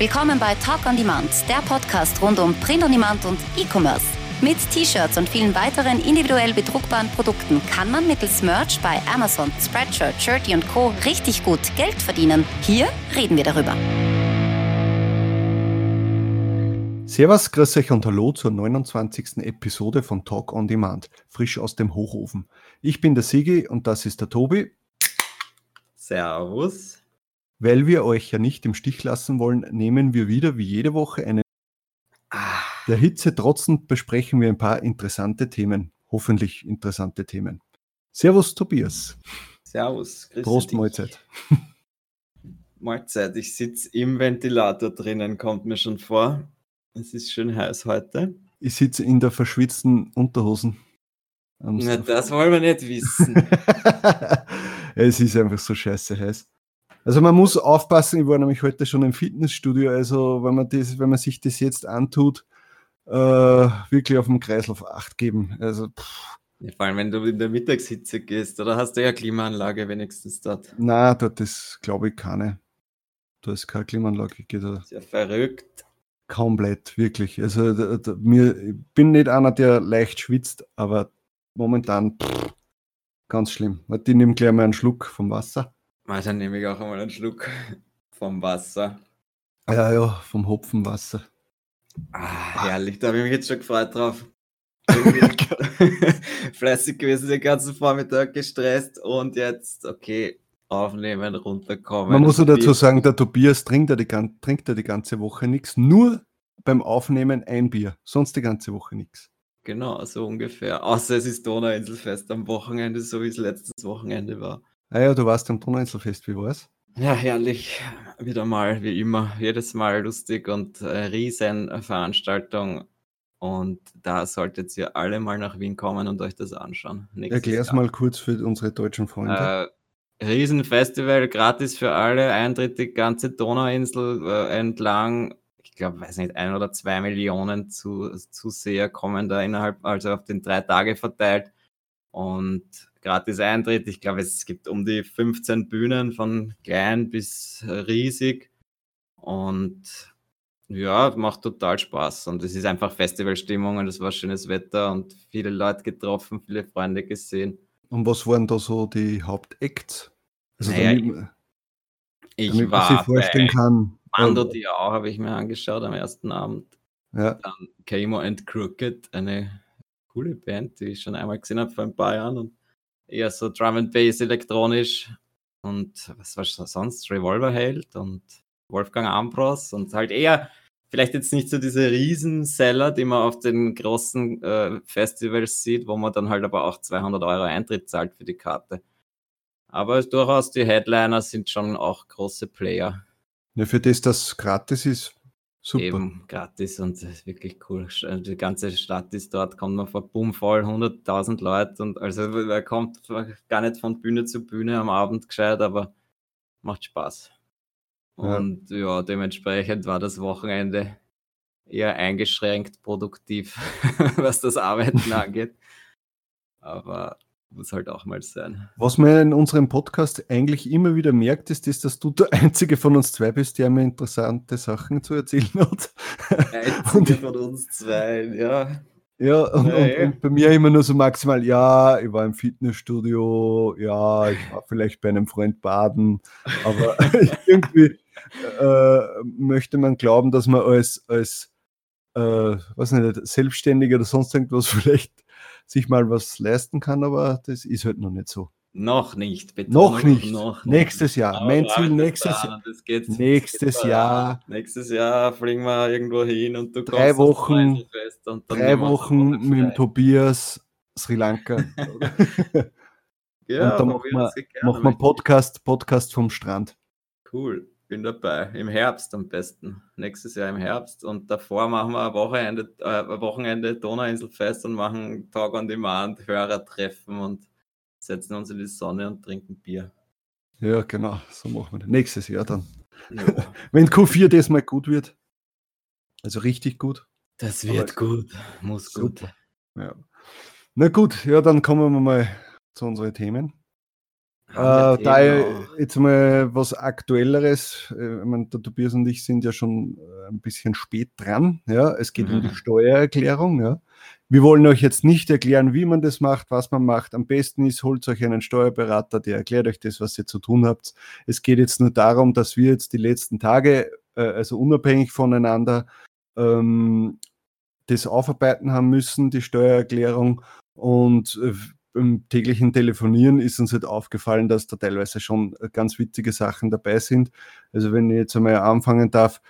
Willkommen bei Talk on Demand, der Podcast rund um Print on Demand und E-Commerce. Mit T-Shirts und vielen weiteren individuell bedruckbaren Produkten kann man mittels Merch bei Amazon, Spreadshirt, Shirty und Co. richtig gut Geld verdienen. Hier reden wir darüber. Servus, grüß euch und hallo zur 29. Episode von Talk on Demand, frisch aus dem Hochofen. Ich bin der Sigi und das ist der Tobi. Servus. Weil wir euch ja nicht im Stich lassen wollen, nehmen wir wieder wie jede Woche einen. Ah, Der Hitze trotzend besprechen wir ein paar interessante Themen, hoffentlich interessante Themen. Servus Tobias. servus. grüße Prost dich. Mahlzeit. Mahlzeit. Ich sitze im Ventilator drinnen, kommt mir schon vor. Es ist schön heiß heute. Ich sitze in der verschwitzten Unterhosen. Na, das wollen wir nicht wissen. es ist einfach so scheiße heiß. Also man muss aufpassen, ich war nämlich heute schon im Fitnessstudio, also wenn man, das, wenn man sich das jetzt antut, äh, wirklich auf dem Kreislauf Acht geben. Also pff, Ja, Vor allem, wenn du in der Mittagshitze gehst, oder hast du ja Klimaanlage wenigstens dort. na, dort ist glaube ich keine. Da ist keine Klimaanlage, geht da Ist ja verrückt. komplett, wirklich. Also da, da, mir, ich bin nicht einer, der leicht schwitzt, aber momentan pff, ganz schlimm. Ich nehme gleich mal einen Schluck vom Wasser. Mal, dann nehme ich auch einmal einen Schluck vom Wasser. Ja, ja, vom Hopfenwasser. Ah, herrlich, da habe ich mich jetzt schon gefreut drauf. Fleißig gewesen den ganzen Vormittag gestresst und jetzt, okay, aufnehmen, runterkommen. Man muss ja dazu Bier- sagen, der Tobias trinkt ja die, trinkt ja die ganze Woche nichts, nur beim Aufnehmen ein Bier, sonst die ganze Woche nichts. Genau, so ungefähr. Außer es ist Donauinselfest am Wochenende, so wie es letztes Wochenende war. Ah ja, du warst am Donauinselfest, wie war's? Ja, herrlich. Wieder mal, wie immer, jedes Mal lustig und äh, riesen Veranstaltung. Und da solltet ihr alle mal nach Wien kommen und euch das anschauen. Erklär's Jahr. mal kurz für unsere deutschen Freunde. Äh, Riesenfestival, gratis für alle, Eintritt die ganze Donauinsel äh, entlang. Ich glaube, weiß nicht, ein oder zwei Millionen zu, Zuseher kommen da innerhalb, also auf den drei Tage verteilt. Und gratis Eintritt. Ich glaube, es gibt um die 15 Bühnen von klein bis riesig. Und ja, macht total Spaß. Und es ist einfach Festivalstimmung und es war schönes Wetter und viele Leute getroffen, viele Freunde gesehen. Und was waren da so die Hauptacts? Also Naja, damit, Ich damit man war sich vorstellen kann. Mando äh, Diao habe ich mir angeschaut am ersten Abend. ja, Dann Kamo and Crooked, eine coole Band, die ich schon einmal gesehen habe vor ein paar Jahren und eher so Drum and Bass elektronisch und was war sonst? Revolverheld und Wolfgang Ambros und halt eher vielleicht jetzt nicht so diese Riesenseller, die man auf den großen äh, Festivals sieht, wo man dann halt aber auch 200 Euro Eintritt zahlt für die Karte. Aber durchaus die Headliner sind schon auch große Player. ja, für das, das gratis ist, super. Eben gratis und das ist wirklich cool. Sch- Die ganze Stadt ist dort, kommt man vor Boom voll, 100.000 Leute und also er kommt gar nicht von Bühne zu Bühne am Abend gescheit, aber macht Spaß. Ja. Und ja, dementsprechend war das Wochenende eher eingeschränkt produktiv, was das Arbeiten angeht. Aber muss halt auch mal sein. Was man in unserem Podcast eigentlich immer wieder merkt, ist, das, dass du der einzige von uns zwei bist, der mir interessante Sachen zu erzählen hat. Einzige von uns zwei, ja. Ja, und, Ja, und, und bei mir immer nur so maximal, ja, ich war im Fitnessstudio, ja, ich war vielleicht bei einem Freund baden, aber irgendwie äh, möchte man glauben, dass man als, als äh, was nicht, Selbstständiger oder sonst irgendwas vielleicht sich mal was leisten kann, aber das ist halt noch nicht so. Noch nicht, Noch Betonung, nicht. noch Nächstes Jahr. Aber mein Ziel nächstes Jahr. Nächstes. Jahr. Nächstes Jahr fliegen wir irgendwo hin und du Drei Wochen- Drei Wochen mit dem. Tobias Sri Lanka. Ja, und dann machen wir, machen mal. Podcast, Podcast vom Strand. Cool, bin dabei. Im Herbst am besten. Nächstes Jahr im Herbst. Und davor machen wir ein Wochenende, äh, ein Wochenende Donauinselfest und machen Talk on Demand, Hörertreffen und setzen uns in die Sonne und trinken Bier. Ja, genau, so machen wir das. Nächstes Jahr dann. Ja, Wenn Q4 diesmal gut wird, also richtig gut. das wird gut. Muss gut. Super. Ja. Na gut, ja, dann kommen wir mal zu unseren Themen. Äh, da jetzt mal was Aktuelleres, äh, ich meine, der Tobias und ich sind ja schon äh, ein bisschen spät dran. Ja, es geht mhm. um die mhm. Steuererklärung. Ja. Wir wollen euch jetzt nicht erklären, wie man das macht, was man macht. Am besten ist, holt euch einen Steuerberater, der erklärt euch das, was ihr zu tun habt. Es geht jetzt nur darum, dass wir jetzt die letzten Tage, äh, also unabhängig voneinander, ähm, das aufarbeiten haben müssen, die Steuererklärung. Und beim täglichen Telefonieren ist uns halt aufgefallen, dass da teilweise schon äh, ganz witzige Sachen dabei sind. Also wenn ich jetzt einmal anfangen darf,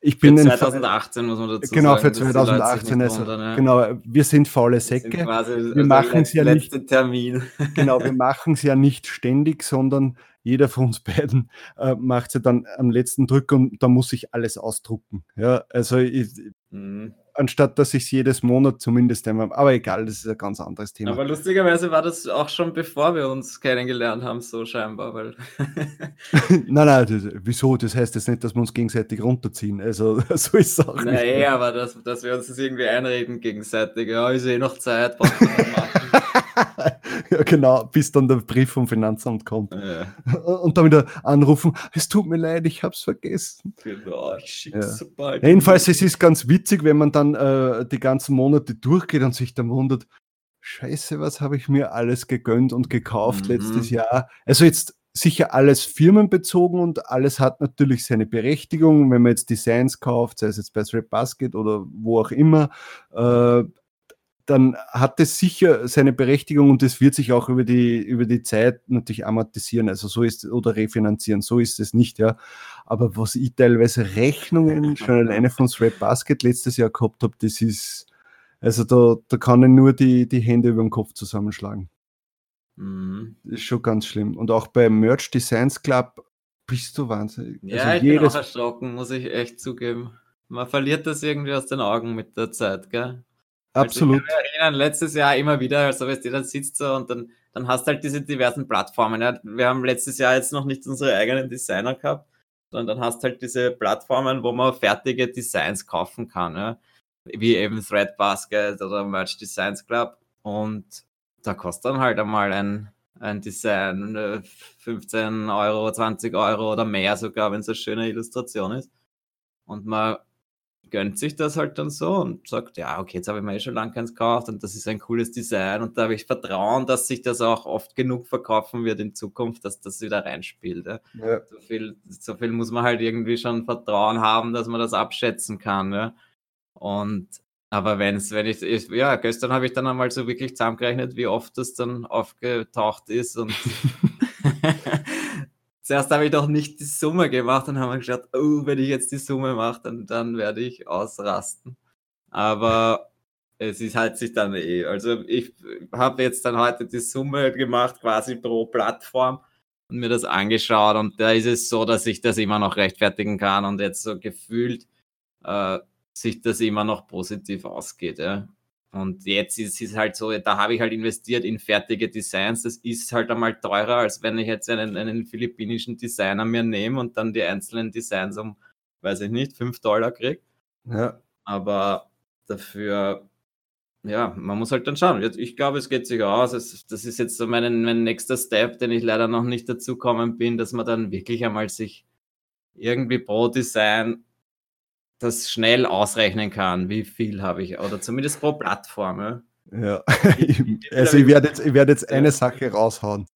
ich bin für 2018 muss man dazu genau, sagen. Genau, für 2018. Also, wundern, ja. Genau, wir sind faule Säcke. Wir also machen es ja nicht. Termin. Genau, wir machen es ja nicht ständig, sondern jeder von uns beiden äh, macht es ja dann am letzten Drück und da muss ich alles ausdrucken. Ja, also ich, mhm anstatt dass ich es jedes Monat zumindest einmal. Aber egal, das ist ein ganz anderes Thema. Aber lustigerweise war das auch schon bevor wir uns kennengelernt haben, so scheinbar. Weil nein, nein, das, wieso? Das heißt jetzt nicht, dass wir uns gegenseitig runterziehen. Also so ist es auch nicht. Naja, aber dass, dass wir uns das irgendwie einreden gegenseitig. Ja, ist eh noch Zeit. ja, genau, bis dann der Brief vom Finanzamt kommt. Ja. Und dann wieder anrufen, es tut mir leid, ich habe es vergessen. Genau, ich schicke ja. sobald. Jedenfalls, es ist ganz witzig, wenn man dann äh, die ganzen Monate durchgeht und sich dann wundert, scheiße, was habe ich mir alles gegönnt und gekauft mhm. letztes Jahr. Also jetzt sicher alles firmenbezogen und alles hat natürlich seine Berechtigung. Wenn man jetzt Designs kauft, sei es jetzt bei Thread Basket oder wo auch immer, äh, dann hat es sicher seine Berechtigung und es wird sich auch über die, über die Zeit natürlich amortisieren, also so ist oder refinanzieren, so ist es nicht, ja. Aber was ich teilweise Rechnungen schon alleine von Thread Basket letztes Jahr gehabt habe, das ist, also da, da kann ich nur die, die Hände über den Kopf zusammenschlagen. Mhm. Das ist schon ganz schlimm. Und auch bei Merch Designs Club bist du wahnsinnig. Ja, also ich bin auch erschrocken, muss ich echt zugeben. Man verliert das irgendwie aus den Augen mit der Zeit, gell? Absolut. Also ich kann mich erinnern, letztes Jahr immer wieder, also weißt du, dann sitzt so und dann, dann hast du halt diese diversen Plattformen. Ja. Wir haben letztes Jahr jetzt noch nicht unsere eigenen Designer gehabt, sondern dann hast halt diese Plattformen, wo man fertige Designs kaufen kann, ja. wie eben Threadbasket oder Merch Designs Club. Und da kostet dann halt einmal ein, ein Design 15 Euro, 20 Euro oder mehr sogar, wenn es eine schöne Illustration ist. Und man gönnt sich das halt dann so und sagt, ja, okay, jetzt habe ich mir eh schon lange keins gekauft und das ist ein cooles Design und da habe ich Vertrauen, dass sich das auch oft genug verkaufen wird in Zukunft, dass das wieder reinspielt. Ja. Ja. So, viel, so viel muss man halt irgendwie schon Vertrauen haben, dass man das abschätzen kann. Ja. Und aber wenn's, wenn ich, ja, gestern habe ich dann einmal so wirklich zusammengerechnet, wie oft das dann aufgetaucht ist und zuerst habe ich doch nicht die Summe gemacht und haben wir gedacht, oh, wenn ich jetzt die Summe mache, dann, dann werde ich ausrasten. Aber es ist halt sich dann eh. Also ich habe jetzt dann heute die Summe gemacht, quasi pro Plattform und mir das angeschaut und da ist es so, dass ich das immer noch rechtfertigen kann und jetzt so gefühlt äh, sich das immer noch positiv ausgeht. Ja. Und jetzt ist es halt so, da habe ich halt investiert in fertige Designs. Das ist halt einmal teurer, als wenn ich jetzt einen, einen philippinischen Designer mir nehme und dann die einzelnen Designs um, weiß ich nicht, 5 Dollar kriege. Ja. Aber dafür, ja, man muss halt dann schauen. Ich glaube, es geht sich aus. das ist jetzt so mein, mein nächster Step, den ich leider noch nicht dazu gekommen bin, dass man dann wirklich einmal sich irgendwie pro Design das schnell ausrechnen kann, wie viel habe ich, oder zumindest pro Plattform. Ja, ja. also ich werde jetzt, ich werde jetzt eine Sache raushauen.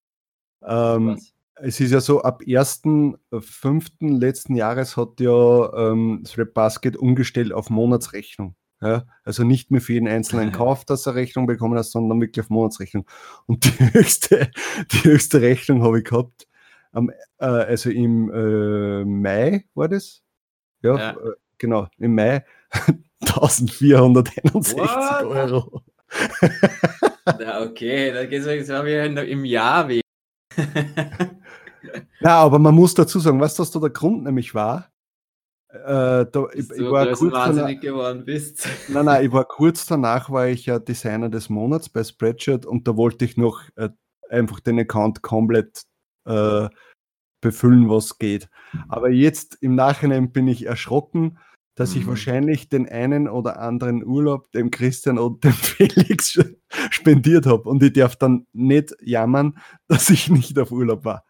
Ähm, es ist ja so, ab 1.5. letzten Jahres hat ja ähm, Thread Basket umgestellt auf Monatsrechnung. Ja, also nicht mehr für jeden einzelnen Kauf, dass er Rechnung bekommen hat, sondern wirklich auf Monatsrechnung. Und die höchste, die höchste Rechnung habe ich gehabt, am, äh, also im äh, Mai war das. Ja, ja. Genau, im Mai 1461 What? Euro. ja, okay, da geht es im Jahr weh. ja, aber man muss dazu sagen, weißt du, was da der Grund nämlich war? Äh, da, ich, ich war kurz danach, geworden bist. Nein, nein, ich war kurz danach, war ich ja Designer des Monats bei Spreadshirt und da wollte ich noch äh, einfach den Account komplett äh, befüllen, was geht. Aber jetzt im Nachhinein bin ich erschrocken, dass ich mhm. wahrscheinlich den einen oder anderen Urlaub dem Christian und dem Felix spendiert habe. Und ich darf dann nicht jammern, dass ich nicht auf Urlaub war.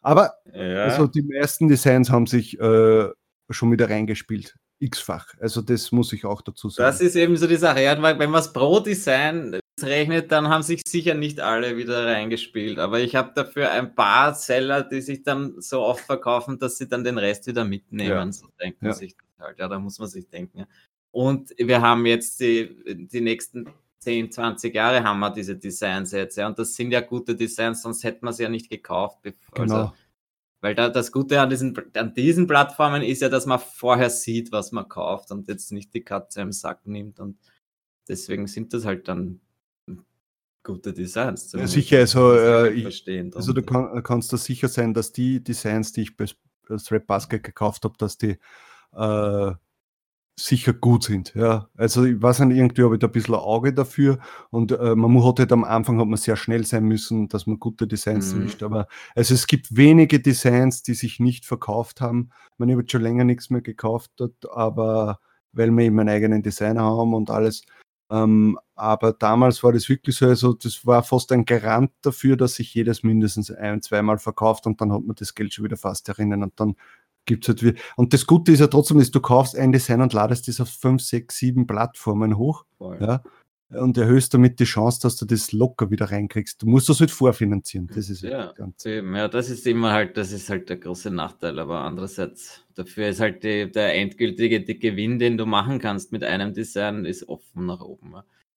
Aber ja. also die meisten Designs haben sich äh, schon wieder reingespielt. X-fach. Also das muss ich auch dazu sagen. Das ist eben so die Sache. Ja, wenn man es pro Design rechnet, dann haben sich sicher nicht alle wieder reingespielt. Aber ich habe dafür ein paar Seller, die sich dann so oft verkaufen, dass sie dann den Rest wieder mitnehmen. Ja. So denken ja. sich halt. Ja, da muss man sich denken. Und wir haben jetzt die, die nächsten 10, 20 Jahre haben wir diese Designs jetzt. Ja. Und das sind ja gute Designs, sonst hätten wir sie ja nicht gekauft. Bevor, genau. Also, weil da, das Gute an diesen, an diesen Plattformen ist ja, dass man vorher sieht, was man kauft und jetzt nicht die Katze im Sack nimmt. Und deswegen sind das halt dann gute Designs. Ja, sicher, also, äh, ich, also du kann, kannst da sicher sein, dass die Designs, die ich bei Strap Basket gekauft habe, dass die äh, sicher gut sind. Ja. Also ich weiß nicht, irgendwie habe ich da ein bisschen ein Auge dafür und äh, man hat halt am Anfang hat man sehr schnell sein müssen, dass man gute Designs mhm. mischt. Aber also es gibt wenige Designs, die sich nicht verkauft haben. Ich meine, ich habe schon länger nichts mehr gekauft, aber weil wir eben einen eigenen Designer haben und alles. Ähm, aber damals war das wirklich so, also das war fast ein Garant dafür, dass sich jedes mindestens ein, zweimal verkauft und dann hat man das Geld schon wieder fast erinnern und dann gibt es halt wie. Und das Gute ist ja trotzdem, dass du kaufst ein Design und ladest das auf fünf, sechs, sieben Plattformen hoch. Ja, und erhöhst damit die Chance, dass du das locker wieder reinkriegst. Du musst das halt vorfinanzieren. Das ist ja, ganz ja, das ist immer halt, das ist halt der große Nachteil. Aber andererseits, dafür ist halt die, der endgültige die Gewinn, den du machen kannst mit einem Design, ist offen nach oben.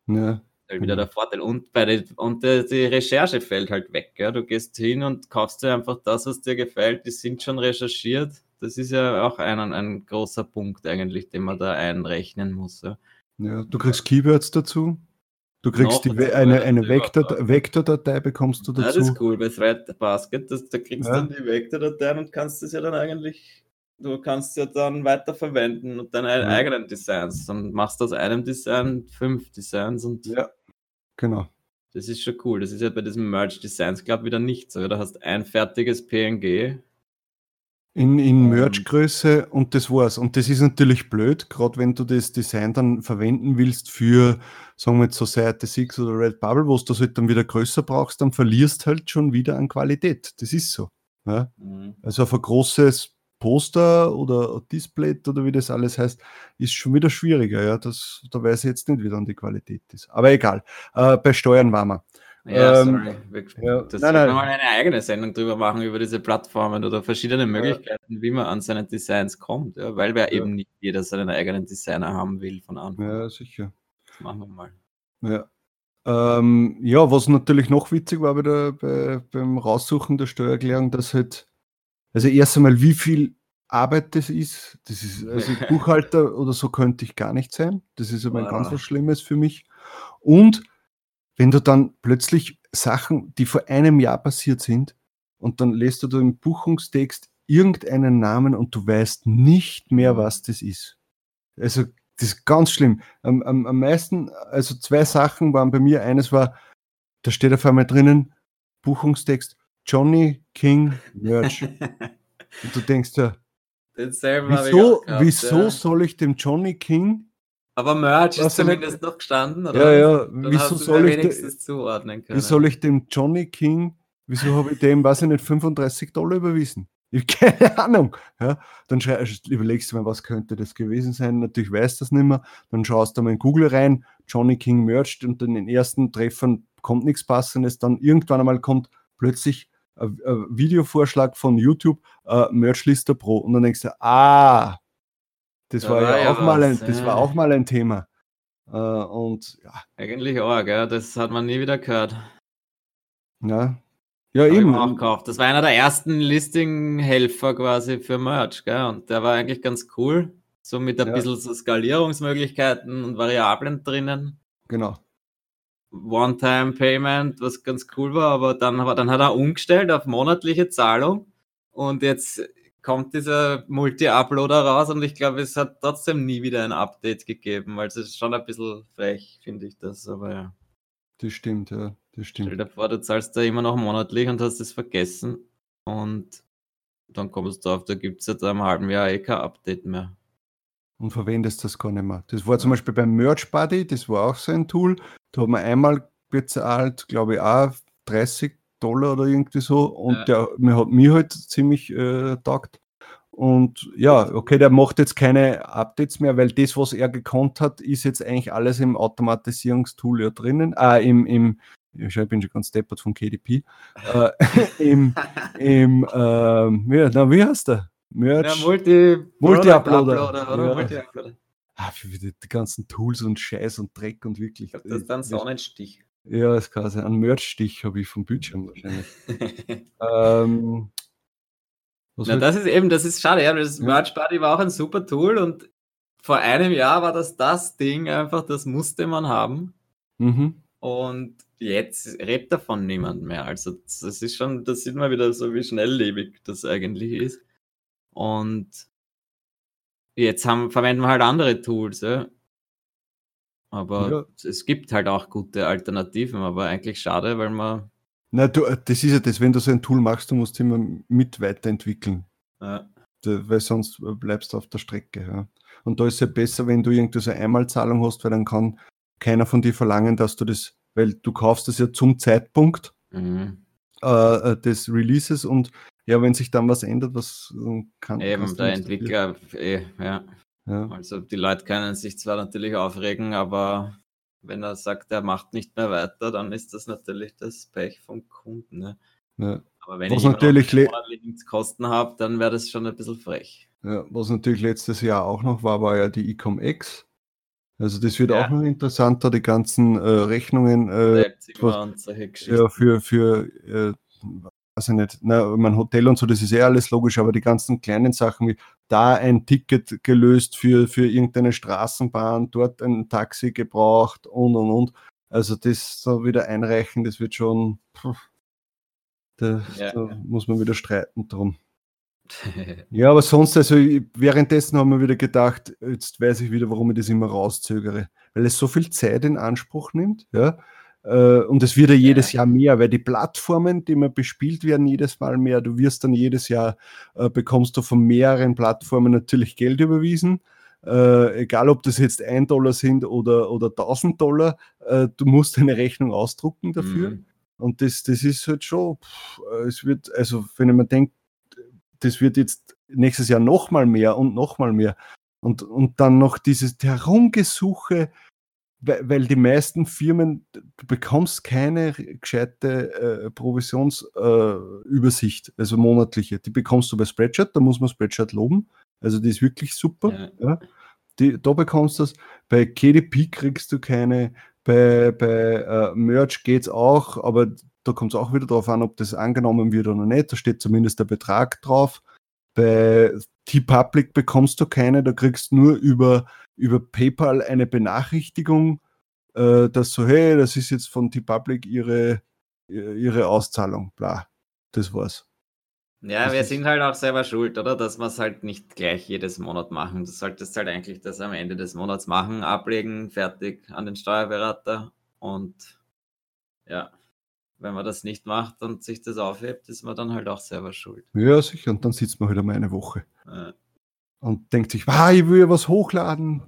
Ja. Halt wieder der Vorteil. Und, bei die, und die Recherche fällt halt weg. Ja? Du gehst hin und kaufst dir einfach das, was dir gefällt. Die sind schon recherchiert das ist ja auch ein, ein großer Punkt eigentlich, den man da einrechnen muss. Ja, ja du kriegst Keywords dazu. Du kriegst die, eine, eine Vektor, Vektordatei bekommst du dazu. Ja, das ist cool bei Thread Basket. Das, da kriegst du ja. dann die Vektordatei und kannst es ja dann eigentlich, du kannst ja dann weiterverwenden und deine ja. eigenen Designs. Dann machst du aus einem Design fünf Designs und. Ja, genau. Das ist schon cool. Das ist ja bei diesem Merge Designs Club wieder nicht so. Du hast ein fertiges PNG in, in ähm. Merch-Größe und das war's. Und das ist natürlich blöd, gerade wenn du das Design dann verwenden willst für, sagen wir jetzt so Seite 6 oder Red Bubble, wo du das halt dann wieder größer brauchst, dann verlierst halt schon wieder an Qualität. Das ist so. Ja? Mhm. Also auf ein großes Poster oder Display oder wie das alles heißt, ist schon wieder schwieriger. Ja? Das, da weiß ich jetzt nicht, wie dann die Qualität ist. Aber egal. Äh, bei Steuern waren wir. Ja, ähm, sorry. Ja, das nein, nein. mal eine eigene Sendung drüber machen über diese Plattformen oder verschiedene Möglichkeiten, ja. wie man an seine Designs kommt, ja, weil wir ja. eben nicht jeder seinen eigenen Designer haben will von Anfang an. Ja, sicher. Das machen wir mal. Ja. Ähm, ja, was natürlich noch witzig war bei der, bei, beim Raussuchen der Steuererklärung, dass halt, also erst einmal, wie viel Arbeit das ist, das ist, also Buchhalter oder so könnte ich gar nicht sein. Das ist aber ein ganz was Schlimmes für mich. Und wenn du dann plötzlich Sachen, die vor einem Jahr passiert sind, und dann lässt du da im Buchungstext irgendeinen Namen und du weißt nicht mehr, mhm. was das ist. Also, das ist ganz schlimm. Am, am, am meisten, also zwei Sachen waren bei mir. Eines war, da steht auf einmal drinnen, Buchungstext, Johnny King Merch. und du denkst ja, wieso, gehabt, wieso ja. soll ich dem Johnny King aber Merch ist zumindest noch gestanden, oder? Ja, ja. Dann wieso soll ich wenigstens zuordnen können. Wie soll ich dem Johnny King, wieso habe ich dem, weiß ich nicht, 35 Dollar überwiesen? Ich keine Ahnung. Ja, dann überlegst du mal, was könnte das gewesen sein. Natürlich weiß das nicht mehr. Dann schaust du mal in Google rein, Johnny King mercht und in den ersten Treffern kommt nichts Passendes. Dann irgendwann einmal kommt plötzlich ein, ein Videovorschlag von YouTube, uh, Merchlister Pro. Und dann denkst du, ah, das da war, ja, ja auch, mal ein, das ja. war auch mal ein Thema. Äh, und ja. Eigentlich auch, gell? das hat man nie wieder gehört. Ja, ja eben. Auch gekauft. Das war einer der ersten Listing-Helfer quasi für Merch. Gell? Und der war eigentlich ganz cool. So mit ein ja. bisschen so Skalierungsmöglichkeiten und Variablen drinnen. Genau. One-Time-Payment, was ganz cool war, aber dann, dann hat er umgestellt auf monatliche Zahlung. Und jetzt kommt dieser Multi-Uploader raus und ich glaube, es hat trotzdem nie wieder ein Update gegeben, weil es ist schon ein bisschen frech, finde ich das, aber ja. Das stimmt, ja, das stimmt. Stell dir vor, du zahlst da immer noch monatlich und hast es vergessen und dann kommst du auf, da gibt es jetzt einem halben Jahr eh kein Update mehr. und verwendest das gar nicht mehr. Das war zum Beispiel beim Merch Buddy, das war auch so ein Tool. Da hat man einmal bezahlt, glaube ich, auch 30 Dollar oder irgendwie so. Und Ja. der mir hat mir halt ziemlich äh, taugt. Und ja, okay, der macht jetzt keine Updates mehr, weil das, was er gekonnt hat, ist jetzt eigentlich alles im Automatisierungstool ja drinnen. Ah, im, im ich bin schon ganz deppert von KDP. äh, Im, im ähm, ja, na, wie heißt der? Ja, Merch. Multi Multi-Uploader. oder Ja. Multi-Uploader. Ah, für die, ganzen Tools und Scheiß und Dreck und wirklich. Das ist dann äh, Sonnenstich. Ja, es kann sein. Ein Merch-Stich habe ich vom Bildschirm wahrscheinlich. ähm, Na, das ist eben, das ist schade. Ja, das Ja. Merch Buddy war auch ein super Tool und vor einem Jahr war das das Ding einfach, das musste man haben. mhm. Und jetzt redet davon niemand mehr. Also das ist schon, das sieht man wieder so, wie schnelllebig das eigentlich ist. Und jetzt haben, verwenden wir halt andere Tools, ja. Aber Ja. es gibt halt auch gute Alternativen, aber eigentlich schade, weil man Na, du, äh, das ist ja das, wenn du so ein Tool machst, du musst immer mit weiterentwickeln. Da- weil sonst äh, bleibst du auf der Strecke. Ja. Und da ist es ja besser, wenn du irgendwie so eine Einmalzahlung hast, weil dann kann keiner von dir verlangen, dass du das, weil du kaufst das ja zum Zeitpunkt mhm. äh, äh, des Releases und ja, wenn sich dann was ändert, was kann eben der. Entwickler, eh, ja. Ja. Also die Leute können sich zwar natürlich aufregen, aber wenn er sagt, er macht nicht mehr weiter, dann ist das natürlich das Pech vom Kunden. Ne? Ja. Aber wenn Was ich natürlich Kosten habe, dann wäre das schon ein bisschen frech. Ja, was natürlich letztes Jahr auch noch war, war ja die Ecom X. Also das wird Ja. auch noch interessanter, die ganzen äh, Rechnungen äh, Geschichten. ja, für, für äh, weiß ich nicht, na, mein Hotel und so, das ist eh alles logisch, aber die ganzen kleinen Sachen wie da ein Ticket gelöst für, für irgendeine Straßenbahn, dort ein Taxi gebraucht und und und. Also das so wieder einreichen, das wird schon, da, Ja. da muss man wieder streiten drum. Ja, aber sonst, also währenddessen haben wir wieder gedacht, jetzt weiß ich wieder, warum ich das immer rauszögere. Weil es so viel Zeit in Anspruch nimmt, ja. Äh, Und es wird ja jedes Jahr mehr, weil die Plattformen, die immer bespielt werden, jedes Mal mehr. Du wirst dann jedes Jahr, äh, bekommst du von mehreren Plattformen natürlich Geld überwiesen. Äh, egal, ob das jetzt ein Dollar sind oder, oder 1000 Dollar, äh, du musst eine Rechnung ausdrucken dafür. Mhm. Und das, das ist halt schon, pff, es wird, also wenn mir denke, das wird jetzt nächstes Jahr nochmal mehr und nochmal mehr. Und, und dann noch dieses Herumgesuche, weil, die meisten Firmen, du bekommst keine gescheite äh, Provisionsübersicht, äh, also monatliche. Die bekommst du bei Spreadshirt, da muss man Spreadshirt loben. Also die ist wirklich super. Ja. Ja. Die, da bekommst du das. Bei KDP kriegst du keine. Bei, bei äh, Merch geht es auch, aber da kommt es auch wieder darauf an, ob das angenommen wird oder nicht. Da steht zumindest der Betrag drauf. Bei T-Public bekommst du keine, da kriegst du nur über, über PayPal eine Benachrichtigung, äh, dass so, hey, das ist jetzt von T-Public ihre, ihre Auszahlung. Bla. Das war's. Ja, Das wir sind halt auch selber schuld, oder? Dass wir es halt nicht gleich jedes Monat machen. Du solltest halt eigentlich das am Ende des Monats machen, ablegen, fertig an den Steuerberater. Und ja, wenn man das nicht macht und sich das aufhebt, ist man dann halt auch selber schuld. Ja, sicher. Und dann sitzt man halt einmal eine Woche. Äh, und denkt sich, ah, ich will ja was hochladen,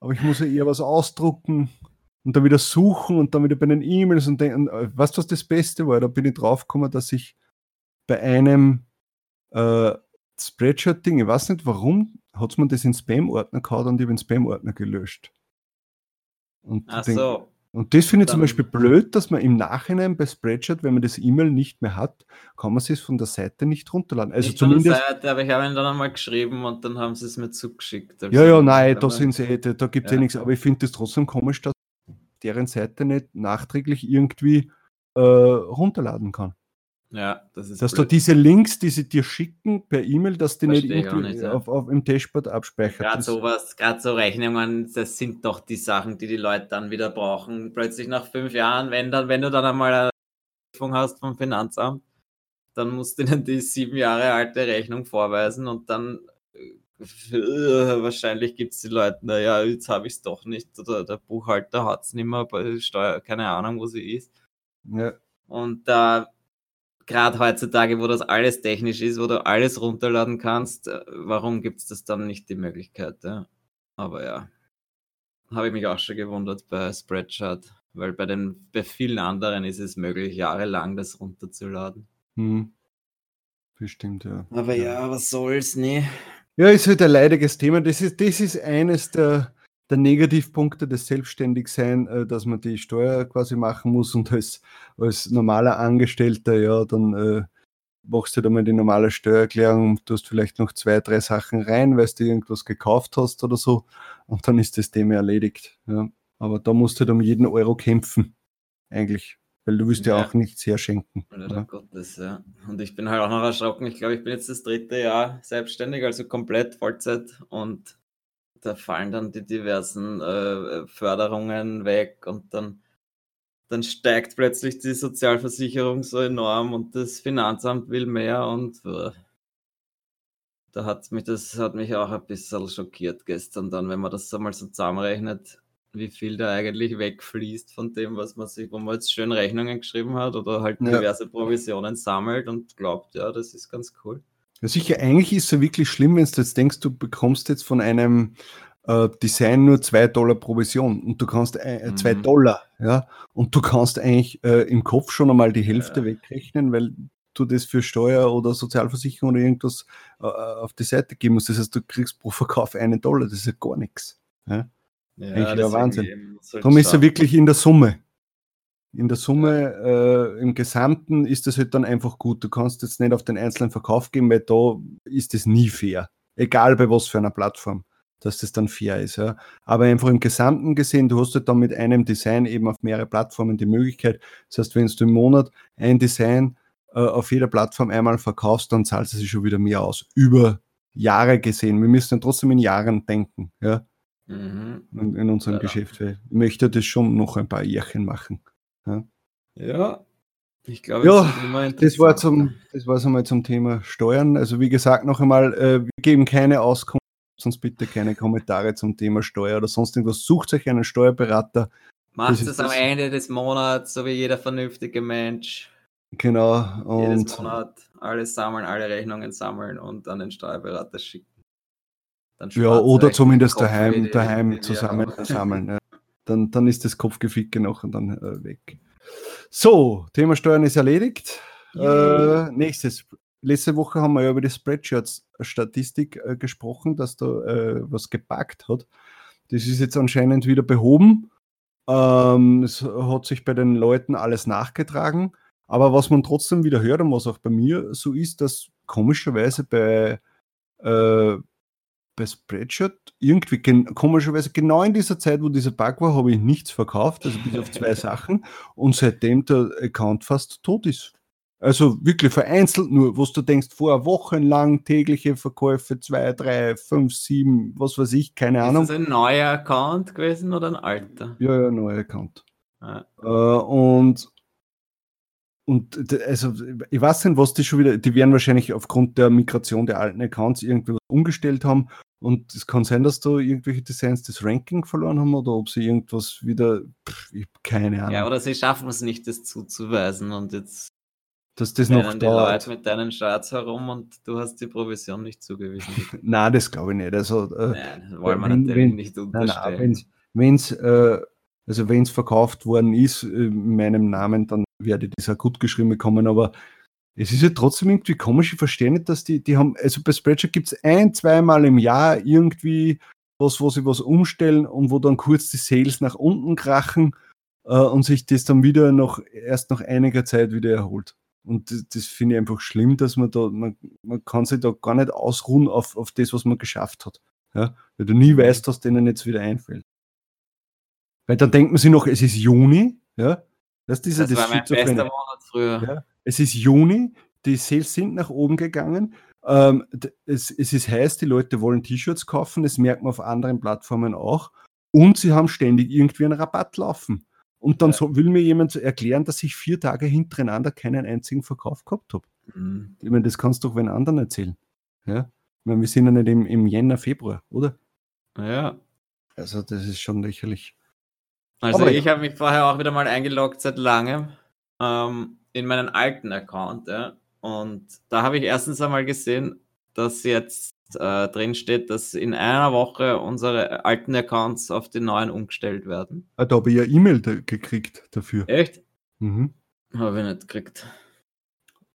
aber ich muss ja eher was ausdrucken und dann wieder suchen und dann wieder bei den E-Mails und denken, äh, weißt du, was das Beste war? Da bin ich draufgekommen, dass ich bei einem äh, Spreadshirt-Ding, ich weiß nicht warum, hat man das in Spam-Ordner gehauen und ich habe den Spam-Ordner gelöscht. Und, Ach so, und das finde ich zum Beispiel blöd, dass man im Nachhinein bei Spreadshirt, wenn man das E-Mail nicht mehr hat, kann man es von der Seite nicht runterladen. Also nicht von der zumindest. Seite, aber ich habe ihn dann einmal geschrieben und dann haben sie es mir zugeschickt. Also, Ja, ja, nein, da sind sie, eh- da, da gibt es Ja. eh nichts. Aber ich finde es trotzdem komisch, dass deren Seite nicht nachträglich irgendwie äh, runterladen kann. Ja, das ist Dass du blöd. diese Links, die sie dir schicken per E-Mail, dass die nicht Verstehe irgendwie nicht, ja. auf, auf, im Dashboard abspeichert. Gerade sowas, gerade so Rechnungen, das sind doch die Sachen, die die Leute dann wieder brauchen. Plötzlich nach fünf Jahren, wenn dann, wenn du dann einmal eine Prüfung hast vom Finanzamt, dann musst du ihnen die sieben Jahre alte Rechnung vorweisen und dann äh, wahrscheinlich gibt es die Leute, naja, jetzt habe ich es doch nicht oder der Buchhalter hat es nicht mehr, bei Steuer, keine Ahnung, wo sie ist. ja, Und da, gerade heutzutage, wo das alles technisch ist, wo du alles runterladen kannst, äh, warum gibt es das dann nicht die Möglichkeit? Ja? Aber ja, habe ich mich auch schon gewundert bei Spreadshirt, weil bei, den, bei vielen anderen ist es möglich, jahrelang das runterzuladen. Hm. Bestimmt, ja. Aber ja, was soll's, ne? Ja, ist halt ein leidiges Thema. Das ist, das ist eines der, der Negativpunkte des Selbstständigsein, äh, dass man die Steuer quasi machen muss und als, als normaler Angestellter, ja, dann äh, machst du da mal die normale Steuererklärung, du hast vielleicht noch zwei, drei Sachen rein, weil du irgendwas gekauft hast oder so und dann ist das Thema erledigt. Ja. Aber da musst du halt um jeden Euro kämpfen, eigentlich. Weil du willst ja, ja auch nichts herschenken. Ja. Gottes, ja. Und ich bin halt auch noch erschrocken. Ich glaube, ich bin jetzt das dritte Jahr selbstständig, also komplett Vollzeit. Und da fallen dann die diversen äh, Förderungen weg und dann, dann steigt plötzlich die Sozialversicherung so enorm und das Finanzamt will mehr und äh, da hat mich das hat mich auch ein bisschen schockiert gestern dann, wenn man das so mal so zusammenrechnet wie viel da eigentlich wegfließt von dem, was man sich, wo man jetzt schön Rechnungen geschrieben hat oder halt ja. diverse Provisionen sammelt und glaubt, ja, das ist ganz cool. Ja, sicher, eigentlich ist es ja wirklich schlimm, wenn du jetzt denkst, du bekommst jetzt von einem äh, Design nur zwei Dollar Provision und du kannst äh, zwei mhm. Dollar, ja, und du kannst eigentlich äh, im Kopf schon einmal die Hälfte ja. wegrechnen, weil du das für Steuer oder Sozialversicherung oder irgendwas äh, auf die Seite geben musst. Das heißt, du kriegst pro Verkauf einen Dollar, das ist ja gar nichts. Ja? Ja, Eigentlich der Wahnsinn. Darum ist er wirklich in der Summe. In der Summe, äh, im Gesamten ist das halt dann einfach gut. Du kannst jetzt nicht auf den einzelnen Verkauf gehen, weil da ist es nie fair. Egal bei was für einer Plattform, dass das dann fair ist. Ja. Aber einfach im Gesamten gesehen, du hast halt dann mit einem Design eben auf mehrere Plattformen die Möglichkeit. Das heißt, wenn du im Monat ein Design äh, auf jeder Plattform einmal verkaufst, dann zahlt es sich schon wieder mehr aus. Über Jahre gesehen. Wir müssen dann trotzdem in Jahren denken. Ja. Mhm. In, in, unserem ja. Geschäft. Ich möchte das schon noch ein paar Jährchen machen. Ja, ja ich glaube, ja, das war zum, das war einmal zum Thema Steuern. Also wie gesagt, noch einmal, äh, wir geben keine Auskunft, sonst bitte keine Kommentare zum Thema Steuer oder sonst irgendwas. Sucht euch einen Steuerberater. Macht es am Ende des Monats, so wie jeder vernünftige Mensch. Genau. Und Jedes Monat alles sammeln, alle Rechnungen sammeln und an den Steuerberater schicken ja, oder zumindest daheim, daheim zusammen sammeln. Dann, dann ist das Kopfgeficke noch und dann äh, weg. So, Thema Steuern ist erledigt. Äh, nächstes. Letzte Woche haben wir ja über die Spreadshirts-Statistik äh, gesprochen, dass da äh, was gepackt hat. Das ist jetzt anscheinend wieder behoben. Ähm, es hat sich bei den Leuten alles nachgetragen. Aber was man trotzdem wieder hört und was auch bei mir so ist, dass komischerweise bei, äh, bei Spreadshirt irgendwie gen komischerweise genau in dieser Zeit, wo dieser Bug war, habe ich nichts verkauft, also bis auf zwei Sachen und seitdem der Account fast tot ist. Also wirklich vereinzelt nur, wo du denkst, vorher wochenlang tägliche Verkäufe, zwei, drei, fünf, sieben, was weiß ich, keine Ahnung. Ist das ein neuer Account gewesen oder ein alter? Ja, ja, neuer Account. Ah. Äh, und und also, ich weiß nicht, was die schon wieder, die werden wahrscheinlich aufgrund der Migration der alten Accounts irgendwie umgestellt haben. Und es kann sein, dass da irgendwelche Designs das Ranking verloren haben oder ob sie irgendwas wieder, pff, ich habe keine Ahnung. Ja, oder sie schaffen es nicht, das zuzuweisen und jetzt dass das noch die Leute mit deinen Charts herum und du hast die Provision nicht zugewiesen. nein, das glaube ich nicht. Also, äh, nein, das wollen wir natürlich wenn, nicht unterstellen. Wenn es äh, also wenn's verkauft worden ist äh, in meinem Namen, dann werde dieser gut geschrieben bekommen, aber es ist ja trotzdem irgendwie komisch, ich verstehe nicht, dass die, die haben, also bei Spreadshirt gibt es ein, zweimal im Jahr irgendwie was, wo sie was umstellen und wo dann kurz die Sales nach unten krachen äh, und sich das dann wieder noch, erst nach einiger Zeit wieder erholt. Und das, das finde ich einfach schlimm, dass man da, man, man kann sich da gar nicht ausruhen auf, auf das, was man geschafft hat. Ja? Weil du nie weißt, was denen jetzt wieder einfällt. Weil dann denkt man sich noch, es ist Juni, ja, das, ist das, das war mein bester Monat früher. Ja. Es ist Juni, die Sales sind nach oben gegangen. Ähm, es, es ist heiß, die Leute wollen T-Shirts kaufen, das merkt man auf anderen Plattformen auch. Und sie haben ständig irgendwie einen Rabatt laufen. Und dann ja. so, will mir jemand erklären, dass ich vier Tage hintereinander keinen einzigen Verkauf gehabt habe. Mhm. Ich meine, das kannst du doch wenn anderen erzählen. Ja? Ich meine, wir sind ja nicht im, im Jänner, Februar, oder? Ja. Also, das ist schon lächerlich. Also Aber ich habe mich vorher auch wieder mal eingeloggt seit langem ähm, in meinen alten Account. Ja. Und da habe ich erstens einmal gesehen, dass jetzt äh, drin steht, dass in einer Woche unsere alten Accounts auf die neuen umgestellt werden. Ah, da habe ich ja E-Mail da gekriegt dafür. Echt? Mhm. Habe ich nicht gekriegt.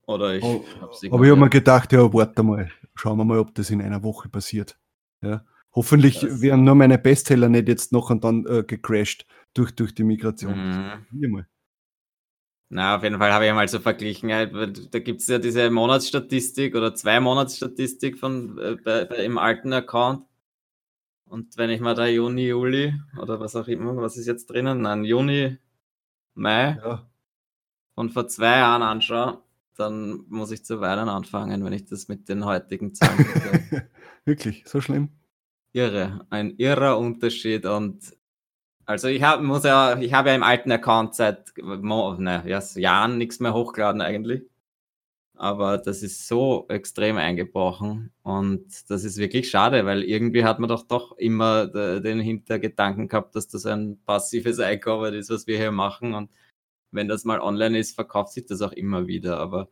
Oder ich Oh, habe sie Aber ich habe mir gedacht, ja, warte mal, schauen wir mal, ob das in einer Woche passiert. Ja. Hoffentlich Das- werden nur meine Bestseller nicht jetzt noch und dann äh, gecrashed durch, durch die Migration. Mhm. Na, auf jeden Fall habe ich mal so verglichen. Da gibt es ja diese Monatsstatistik oder zwei Monatsstatistik von äh, bei, bei, im alten Account. Und wenn ich mal da Juni, Juli oder was auch immer, was ist jetzt drinnen? Nein, Juni, Mai Ja. von vor zwei Jahren anschaue, dann muss ich zu weinen anfangen, wenn ich das mit den heutigen Zahlen vergleiche. Wirklich, so schlimm? Irre, ein irrer Unterschied und also ich habe muss ja, ich habe ja im alten Account seit ne, ja, Jahren nichts mehr hochgeladen eigentlich. Aber das ist so extrem eingebrochen und das ist wirklich schade, weil irgendwie hat man doch doch immer de- den Hintergedanken gehabt, dass das ein passives Einkommen ist, was wir hier machen und wenn das mal online ist, verkauft sich das auch immer wieder, aber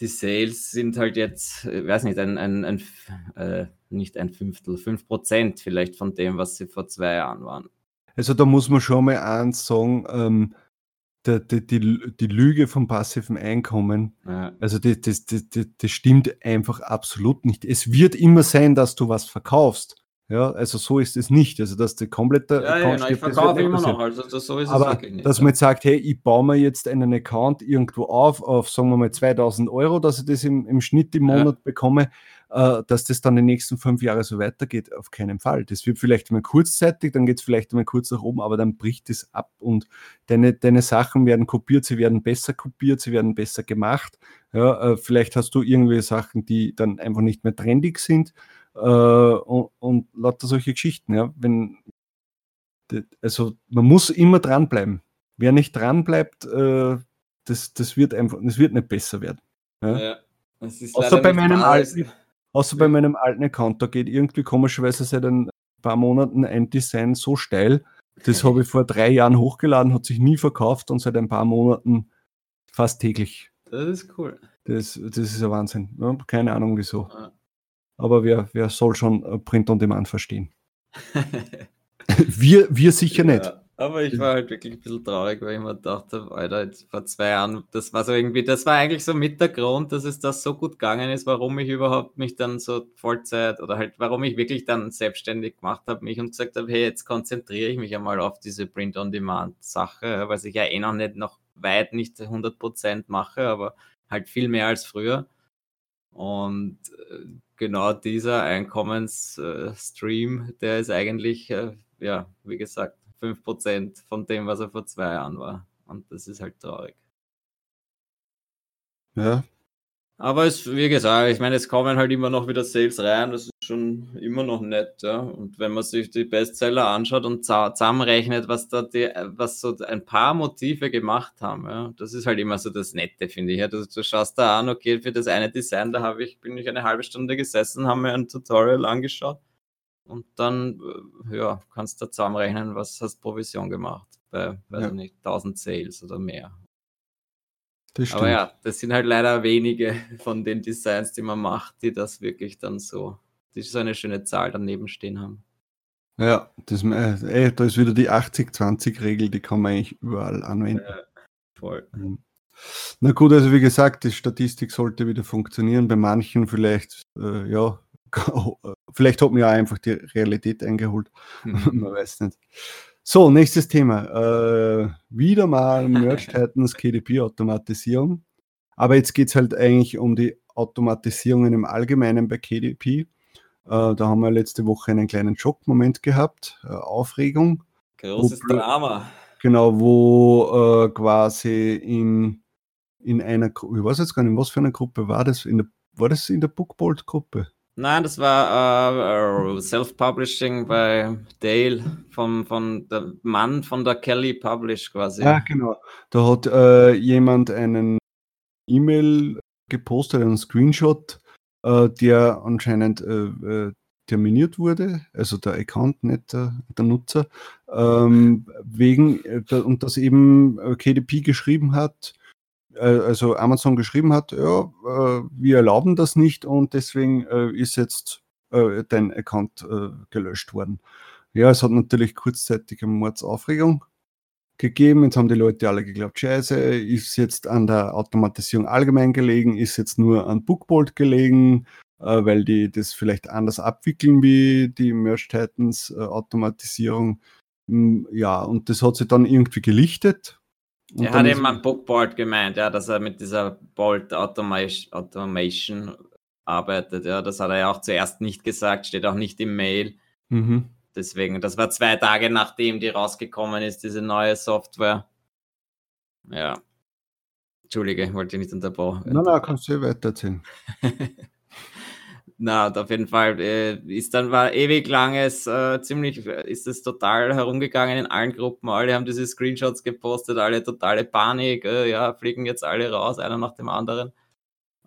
die Sales sind halt jetzt, ich weiß nicht, ein, ein, ein äh, nicht ein Fünftel, fünf Prozent vielleicht von dem, was sie vor zwei Jahren waren. Also da muss man schon mal eins sagen, ähm, der, die, die, die Lüge vom passiven Einkommen, Ja, also das, das, das, das stimmt einfach absolut nicht. Es wird immer sein, dass du was verkaufst. Ja, also so ist es nicht. Also dass der komplette ja, ja Account ich stirbt, wird verkaufe immer noch, also das, so ist es Aber wirklich nicht. dass man jetzt sagt, hey, ich baue mir jetzt einen Account irgendwo auf, auf sagen wir mal 2000 Euro, dass ich das im, im Schnitt im Ja. Monat bekomme, äh, dass das dann die nächsten fünf Jahre so weitergeht, auf keinen Fall. Das wird vielleicht mal kurzzeitig, dann geht es vielleicht mal kurz nach oben, aber dann bricht es ab und deine, deine Sachen werden kopiert, sie werden besser kopiert, sie werden besser gemacht. Ja, äh, vielleicht hast du irgendwie Sachen, die dann einfach nicht mehr trendig sind äh, und, und lauter solche Geschichten. Ja, wenn, also man muss immer dranbleiben. Wer nicht dranbleibt, äh, das, das wird einfach, das wird nicht besser werden. Ja? ja, ist Außer bei meinem alten- Außer bei meinem alten Account, da geht irgendwie komischerweise seit ein paar Monaten ein Design so steil. Das habe ich vor drei Jahren hochgeladen, hat sich nie verkauft und seit ein paar Monaten fast täglich. Das ist cool. Das, das ist ein Wahnsinn. Keine Ahnung wieso. Ja. Aber wer, wer soll schon äh, Print on Demand verstehen? Wir, wir sicher nicht. Ja, aber ich war halt wirklich ein bisschen traurig, weil ich mir gedacht habe, Alter, jetzt vor zwei Jahren, das war so irgendwie, das war eigentlich so mit der Grund, dass es das so gut gegangen ist, warum ich überhaupt mich dann so Vollzeit oder halt, warum ich wirklich dann selbstständig gemacht habe, mich und gesagt habe, hey, jetzt konzentriere ich mich einmal auf diese Print-on-Demand-Sache, was ich ja eh noch nicht, noch weit nicht 100% mache, aber halt viel mehr als früher. Und äh, genau dieser Einkommensstream, der ist eigentlich, äh, ja, wie gesagt, 5% von dem, was er vor zwei Jahren war. Und das ist halt traurig. Ja, Aber es, wie gesagt, ich meine, es kommen halt immer noch wieder Sales rein, das schon immer noch nett, ja. Und wenn man sich die Bestseller anschaut und zusammenrechnet, was da die, was so ein paar Motive gemacht haben, ja, das ist halt immer so das Nette, finde ich. Ja. Du, du schaust da an, okay, für das eine Design, da habe ich, bin ich eine halbe Stunde gesessen, haben mir ein Tutorial angeschaut und dann, äh, ja, kannst du zusammenrechnen, was hast Provision gemacht bei, weiß Ja. ich nicht, 1000 Sales oder mehr. Aber ja, das sind halt leider wenige von den Designs, die man macht, die das wirklich dann so, die so eine schöne Zahl daneben stehen haben. Ja, das, äh, ey, da ist wieder die 80-20-Regel, die kann man eigentlich überall anwenden. Voll. Mhm. Na gut, also wie gesagt, die Statistik sollte wieder funktionieren. Bei manchen vielleicht, äh, ja, vielleicht hat man ja einfach die Realität eingeholt. man weiß nicht. So, nächstes Thema. Äh, wieder mal Merge Titans KDP-Automatisierung. Aber jetzt geht es halt eigentlich um die Automatisierungen im Allgemeinen bei KDP. Äh, da haben wir letzte Woche einen kleinen Schockmoment gehabt, äh, Aufregung. Großes Drama. Genau, wo äh, quasi in, in einer Gruppe, ich weiß jetzt gar nicht, was für eine Gruppe war das? In der, war das in der Bookbolt-Gruppe? Nein, das war äh, Self-Publishing bei Dale, vom, von der Mann von der Kelly Publish quasi. Ja, genau. Da hat äh, jemand einen E-Mail gepostet, einen Screenshot, äh, der anscheinend äh, äh, terminiert wurde, also der Account, nicht der, der Nutzer, ähm, wegen, äh, und das eben äh, KDP geschrieben hat, äh, also Amazon geschrieben hat, ja, äh, wir erlauben das nicht und deswegen äh, ist jetzt äh, dein Account äh, gelöscht worden. Ja, es hat natürlich kurzzeitig eine Mordsaufregung gegeben. Jetzt haben die Leute alle geglaubt, scheiße, ist jetzt an der Automatisierung allgemein gelegen, ist jetzt nur an Bookbolt gelegen, äh, weil die das vielleicht anders abwickeln wie die Merge Titans äh, Automatisierung. Hm, ja, und das hat sich dann irgendwie gelichtet. Und er hat eben an Bookbolt gemeint, ja, dass er mit dieser Bolt Automation, Automation arbeitet. Ja, das hat er ja auch zuerst nicht gesagt, steht auch nicht im Mail. Mhm. Deswegen, das war zwei Tage nachdem die rausgekommen ist, diese neue Software. Ja. Entschuldige, wollte ich nicht unterbrechen. Nein, nein, kannst du weiter erzählen. Na, auf jeden Fall äh, ist dann war ewig langes, äh, ziemlich ist es total herumgegangen in allen Gruppen. Alle haben diese Screenshots gepostet, alle totale Panik. Äh, ja, fliegen jetzt alle raus, einer nach dem anderen.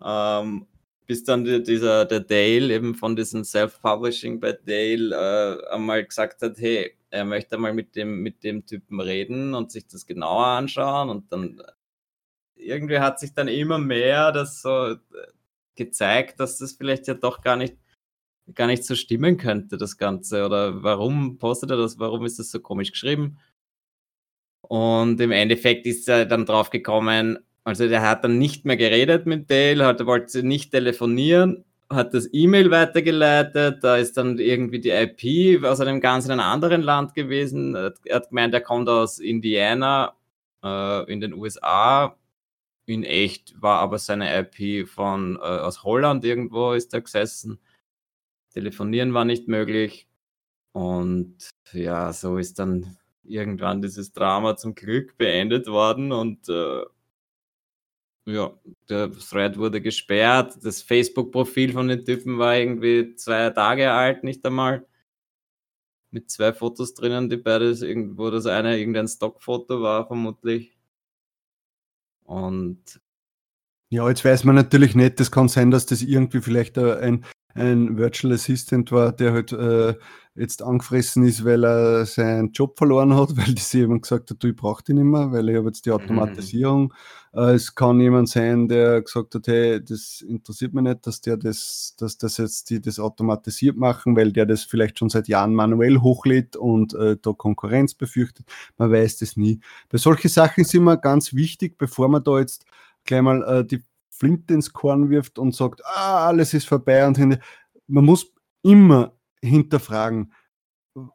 Ähm, bis dann die, dieser der Dale eben von diesem Self-Publishing bei Dale äh, einmal gesagt hat, hey, er möchte mal mit dem mit dem Typen reden und sich das genauer anschauen und dann irgendwie hat sich dann immer mehr das so äh, gezeigt, dass das vielleicht ja doch gar nicht, gar nicht so stimmen könnte, das Ganze. Oder warum postet er das? Warum ist das so komisch geschrieben? Und im Endeffekt ist er dann drauf gekommen, also der hat dann nicht mehr geredet mit Dale, hat, wollte nicht telefonieren, hat das E-Mail weitergeleitet, da ist dann irgendwie die IP aus einem ganz anderen Land gewesen. Er hat gemeint, er kommt aus Indiana äh, in den USA in echt war aber seine IP von äh, aus Holland irgendwo ist er gesessen. Telefonieren war nicht möglich. Und ja, so ist dann irgendwann dieses Drama zum Glück beendet worden und äh, ja, der Thread wurde gesperrt. Das Facebook-Profil von den Typen war irgendwie zwei Tage alt, nicht einmal. Mit zwei Fotos drinnen, die beides irgendwo das eine irgendein Stockfoto war, vermutlich. Und ja, jetzt weiß man natürlich nicht, das kann sein, dass das irgendwie vielleicht ein, ein Virtual Assistant war, der halt äh, jetzt angefressen ist, weil er seinen Job verloren hat, weil das jemand gesagt hat, du, ich brauche den nicht mehr, weil ich habe jetzt die mhm. Automatisierung. Mhm. Äh, es kann jemand sein, der gesagt hat, hey, das interessiert mich nicht, dass der das, dass das jetzt die das automatisiert machen, weil der das vielleicht schon seit Jahren manuell hochlädt und äh, da Konkurrenz befürchtet. Man weiß das nie. Bei solchen Sachen sind immer ganz wichtig, bevor man da jetzt gleich mal äh, die Flinte ins Korn wirft und sagt, ah, alles ist vorbei und man muss immer hinterfragen,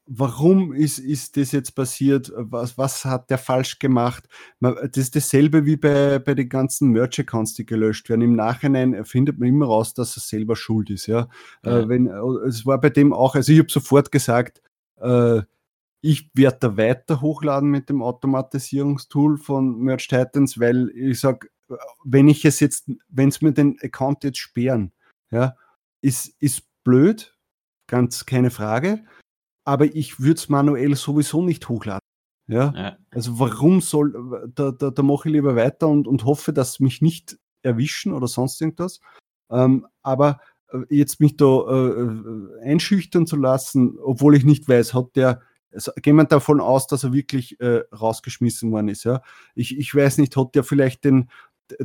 warum ist, ist das jetzt passiert? Was, was hat der falsch gemacht? Das ist dasselbe wie bei, bei den ganzen Merch-Accounts, die gelöscht werden. Im Nachhinein findet man immer raus, dass er selber schuld ist. Ja? Äh, ja. Äh, wenn, es war bei dem auch, also ich habe sofort gesagt, äh, ich werde da weiter hochladen mit dem Automatisierungstool von Merch Titans, weil ich sage, wenn ich es jetzt, wenn es mir den Account jetzt sperren, ja, ist, ist blöd, ganz keine Frage, aber ich würde es manuell sowieso nicht hochladen. Ja? ja? Also warum soll, da, da, da mache ich lieber weiter und, und hoffe, dass mich nicht erwischen oder sonst irgendwas. Ähm, aber äh, jetzt mich da äh, äh, einschüchtern zu lassen, obwohl ich nicht weiß, hat der, also gehen wir davon aus, dass er wirklich äh, rausgeschmissen worden ist. Ja? Ich, ich weiß nicht, hat der vielleicht den,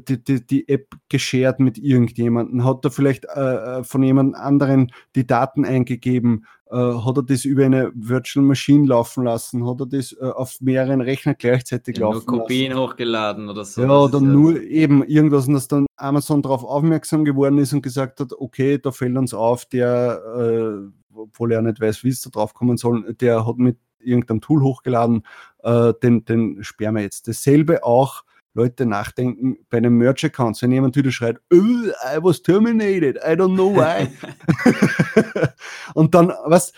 die, die, die App geshared mit irgendjemandem? Hat er vielleicht äh, äh, von jemand anderen die Daten eingegeben? Äh, hat er das über eine Virtual Machine laufen lassen? Hat er das äh, auf mehreren Rechnern gleichzeitig ja, laufen nur Kopien lassen? hochgeladen oder so? Ja, oder nur ja eben irgendwas, und dass dann Amazon darauf aufmerksam geworden ist und gesagt hat, okay, da fällt uns auf, der, äh, obwohl er nicht weiß, wie es da drauf kommen soll, der hat mit irgendeinem Tool hochgeladen, äh, den, den sperren wir jetzt. Dasselbe auch Leute nachdenken bei einem Merch-Account. Wenn jemand wieder schreit, oh, I was terminated, I don't know why. und dann, was,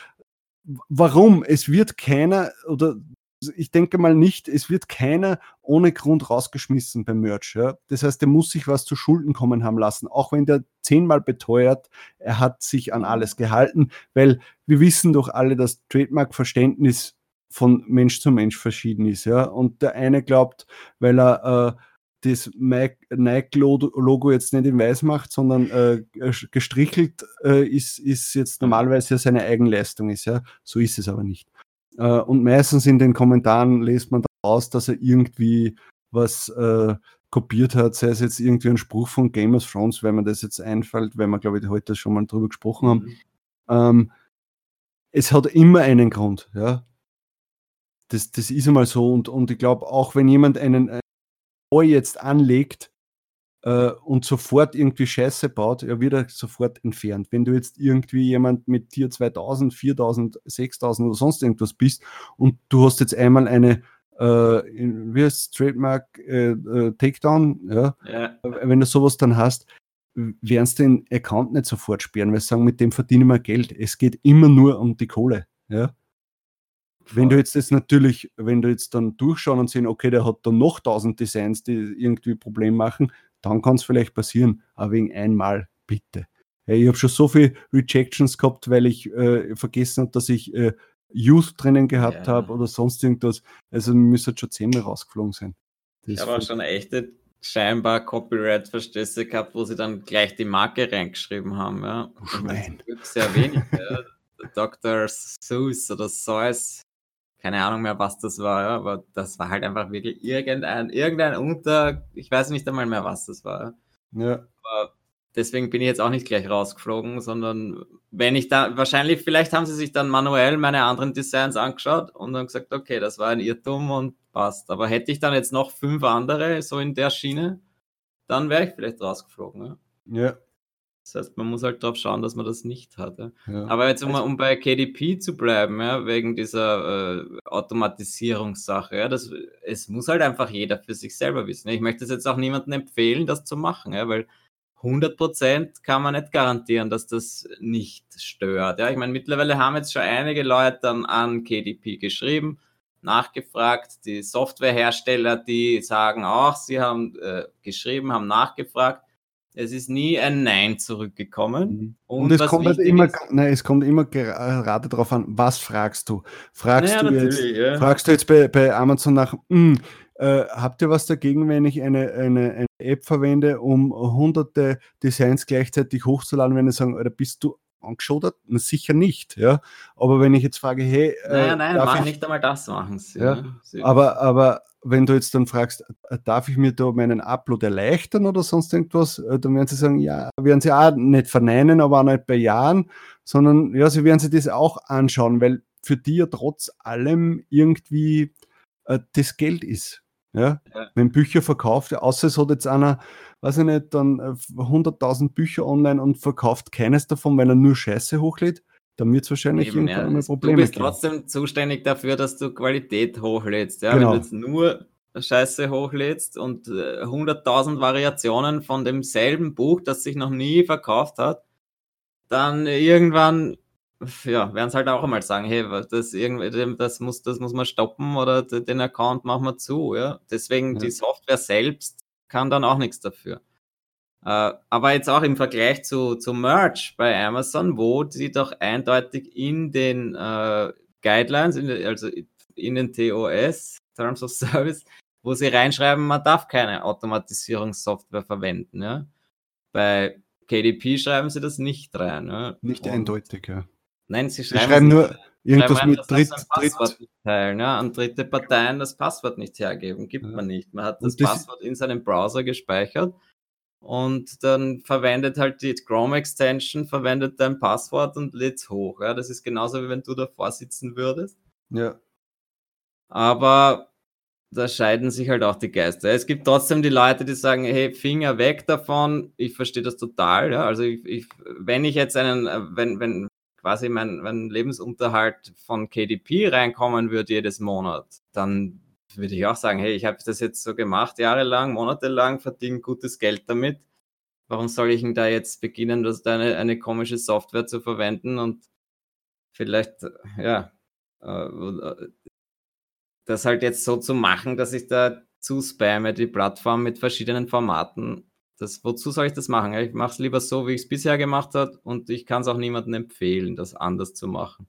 warum? Es wird keiner, oder ich denke mal nicht, es wird keiner ohne Grund rausgeschmissen beim Merch. Ja? Das heißt, der muss sich was zu Schulden kommen haben lassen, auch wenn der zehnmal beteuert, er hat sich an alles gehalten, weil wir wissen doch alle, dass Trademark-Verständnis von Mensch zu Mensch verschieden ist. Ja? Und der eine glaubt, weil er äh, das Nike-Logo jetzt nicht in weiß macht, sondern äh, gestrichelt äh, ist, ist jetzt normalerweise seine Eigenleistung ist. Ja? So ist es aber nicht. Äh, und meistens in den Kommentaren lest man aus, dass er irgendwie was äh, kopiert hat, sei es jetzt irgendwie ein Spruch von Game of Thrones, wenn man das jetzt einfällt, weil wir, glaube ich, heute schon mal drüber gesprochen haben. Mhm. Ähm, es hat immer einen Grund, ja. Das, das ist einmal so und, und ich glaube, auch wenn jemand einen, einen jetzt anlegt, äh, und sofort irgendwie Scheiße baut, er wird er sofort entfernt. Wenn du jetzt irgendwie jemand mit Tier 2000, 4000, 6000 oder sonst irgendwas bist und du hast jetzt einmal eine äh, wie heißt Trademark äh, äh, Takedown, ja? ja? wenn du sowas dann hast, werden sie den Account nicht sofort sperren, weil sie sagen, mit dem verdienen wir Geld. Es geht immer nur um die Kohle. Ja? Wenn du jetzt das natürlich, wenn du jetzt dann durchschauen und sehen, okay, der hat dann noch tausend Designs, die irgendwie Problem machen, dann kann es vielleicht passieren, aber wegen einmal bitte. Hey, ich habe schon so viele Rejections gehabt, weil ich äh, vergessen habe, dass ich äh, Youth drinnen gehabt ja. habe oder sonst irgendwas. Also müsste schon zehnmal rausgeflogen sein. Das ich habe auch schon echte scheinbar Copyright-Verstöße gehabt, wo sie dann gleich die Marke reingeschrieben haben. Ja. Schwein. Sehr wenig. ja. Dr. Seuss oder Seuss keine Ahnung mehr, was das war, ja, aber das war halt einfach wirklich irgendein, irgendein Unter, ich weiß nicht einmal mehr, was das war. Ja. Aber deswegen bin ich jetzt auch nicht gleich rausgeflogen, sondern wenn ich da, wahrscheinlich, vielleicht haben sie sich dann manuell meine anderen Designs angeschaut und dann gesagt, okay, das war ein Irrtum und passt. Aber hätte ich dann jetzt noch fünf andere so in der Schiene, dann wäre ich vielleicht rausgeflogen. Ja. ja. Das heißt, man muss halt darauf schauen, dass man das nicht hat. Ja. Ja. Aber jetzt, um, also um, bei KDP zu bleiben, ja, wegen dieser äh, Automatisierungssache, ja, das, es muss halt einfach jeder für sich selber wissen. Ich möchte es jetzt auch niemandem empfehlen, das zu machen, ja, weil 100% kann man nicht garantieren, dass das nicht stört. Ja. Ich meine, mittlerweile haben jetzt schon einige Leute dann an KDP geschrieben, nachgefragt, die Softwarehersteller, die sagen auch, sie haben äh, geschrieben, haben nachgefragt es ist nie ein Nein zurückgekommen. Mhm. Und, und es kommt halt immer, nein, es kommt immer gerade darauf an, was fragst du? Fragst naja, du jetzt, ja. fragst du jetzt bei, bei Amazon nach, mh, hm, äh, habt ihr was dagegen, wenn ich eine, eine, eine App verwende, um hunderte Designs gleichzeitig hochzuladen, wenn ich sagen, oder bist du angeschaut? Na, sicher nicht, ja. Aber wenn ich jetzt frage, hey, äh, naja, nein, mach ich, nicht einmal das machen. Sie, ja, ja. Aber, aber wenn du jetzt dann fragst, äh, darf ich mir da meinen Upload erleichtern oder sonst irgendwas, äh, dann werden sie sagen, ja, werden sie auch nicht verneinen, aber auch nicht bejahen, sondern ja, sie werden sich das auch anschauen, weil für die ja trotz allem irgendwie äh, das Geld ist. Ja? ja? Wenn Bücher verkauft, außer es hat jetzt einer, weiß ich nicht, dann 100.000 äh, Bücher online und verkauft keines davon, weil er nur Scheiße hochlädt, dann wird es wahrscheinlich Eben, irgendwann ja. Probleme Du bist geben. trotzdem zuständig dafür, dass du Qualität hochlädst. Ja? Genau. Wenn du jetzt nur Scheiße hochlädst und äh, 100.000 Variationen von demselben Buch, das sich noch nie verkauft hat, dann irgendwann ja, werden es halt auch einmal sagen, hey, das, irgendwie, das, muss, das muss man stoppen oder den Account machen wir zu. Ja? Deswegen ja. die Software selbst kann dann auch nichts dafür. Äh, aber jetzt auch im Vergleich zu, zu Merch bei Amazon, wo sie doch eindeutig in den äh, Guidelines, in also in den TOS, Terms of Service, wo sie reinschreiben, man darf keine Automatisierungssoftware verwenden. Ja? Bei KDP schreiben sie das nicht rein. Ja? Nicht Und, eindeutig, ja. Nein, sie schreiben, sie schreiben nur irgendwas mit Dritt, Passwort Dritt. teilen, ja, an dritte Parteien das Passwort nicht hergeben. Gibt man nicht. Man hat das, das Passwort in seinem Browser gespeichert und dann verwendet halt die Chrome Extension, verwendet dein Passwort und lädt hoch. Ja, das ist genauso wie wenn du davor sitzen würdest. Ja. Aber da scheiden sich halt auch die Geister. Es gibt trotzdem die Leute, die sagen, hey, Finger weg davon. Ich verstehe das total. Ja? Also ich, ich, wenn ich jetzt einen, wenn, wenn quasi mein, mein Lebensunterhalt von KDP reinkommen würde jedes Monat, dann würde ich auch sagen, hey, ich habe das jetzt so gemacht, jahrelang, monatelang, verdiene gutes Geld damit. Warum soll ich denn da jetzt beginnen, das da eine, eine komische Software zu verwenden und vielleicht, ja, äh, das halt jetzt so zu machen, dass ich da zu spamme, die Plattform mit verschiedenen Formaten. Das, wozu soll ich das machen? Ich mache es lieber so, wie ich es bisher gemacht habe und ich kann es auch niemandem empfehlen, das anders zu machen.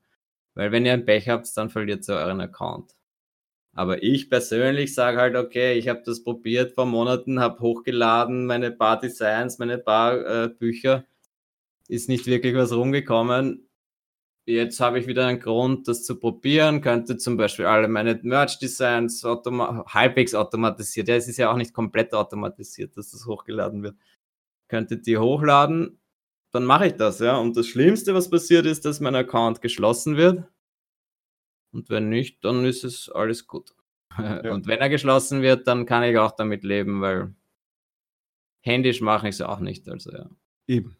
Weil wenn ihr ein Pech habt, dann verliert ihr euren Account. Aber ich persönlich sage halt, okay, ich habe das probiert vor Monaten, habe hochgeladen, meine paar Designs, meine paar äh, Bücher, ist nicht wirklich was rumgekommen. jetzt habe ich wieder einen Grund, das zu probieren, könnte zum Beispiel alle meine Merch-Designs automa halbwegs automatisiert, ja, es ist ja auch nicht komplett automatisiert, dass das hochgeladen wird, könnte die hochladen, dann mache ich das, ja. Und das Schlimmste, was passiert ist, dass mein Account geschlossen wird. Und wenn nicht, dann ist es alles gut. Ja. Und wenn er geschlossen wird, dann kann ich auch damit leben, weil händisch mache ich es auch nicht. Also ja. Eben.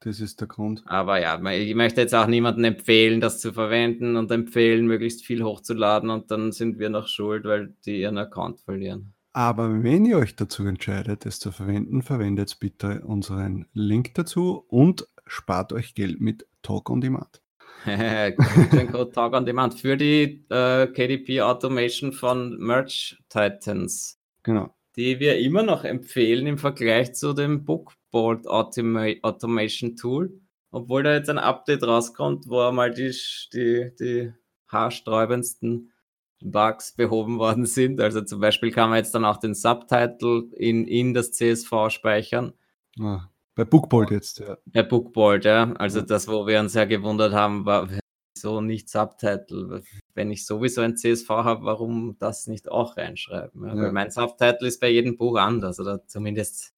Das ist der Grund. Aber ja, ich möchte jetzt auch niemandem empfehlen, das zu verwenden und empfehlen, möglichst viel hochzuladen und dann sind wir noch schuld, weil die ihren Account verlieren. Aber wenn ihr euch dazu entscheidet, es zu verwenden, verwendet bitte unseren Link dazu und spart euch Geld mit Talk on Demand. Code Talk on Demand für die äh, KDP Automation von Merch Titans. Genau. Die wir immer noch empfehlen im Vergleich zu dem Book Board Automa Automation Tool, obwohl da jetzt ein Update rauskommt, wo einmal die, die, die haarsträubendsten Bugs behoben worden sind. Also zum Beispiel kann man jetzt dann auch den Subtitle in, in das CSV speichern. Ah, bei Bookboard jetzt, ja. Bei Bookboard, ja. Also das, wo wir uns ja gewundert haben, war so nicht Subtitle. Wenn ich sowieso ein CSV habe, warum das nicht auch reinschreiben? Ja? Ja. Weil mein Subtitle ist bei jedem Buch anders oder zumindest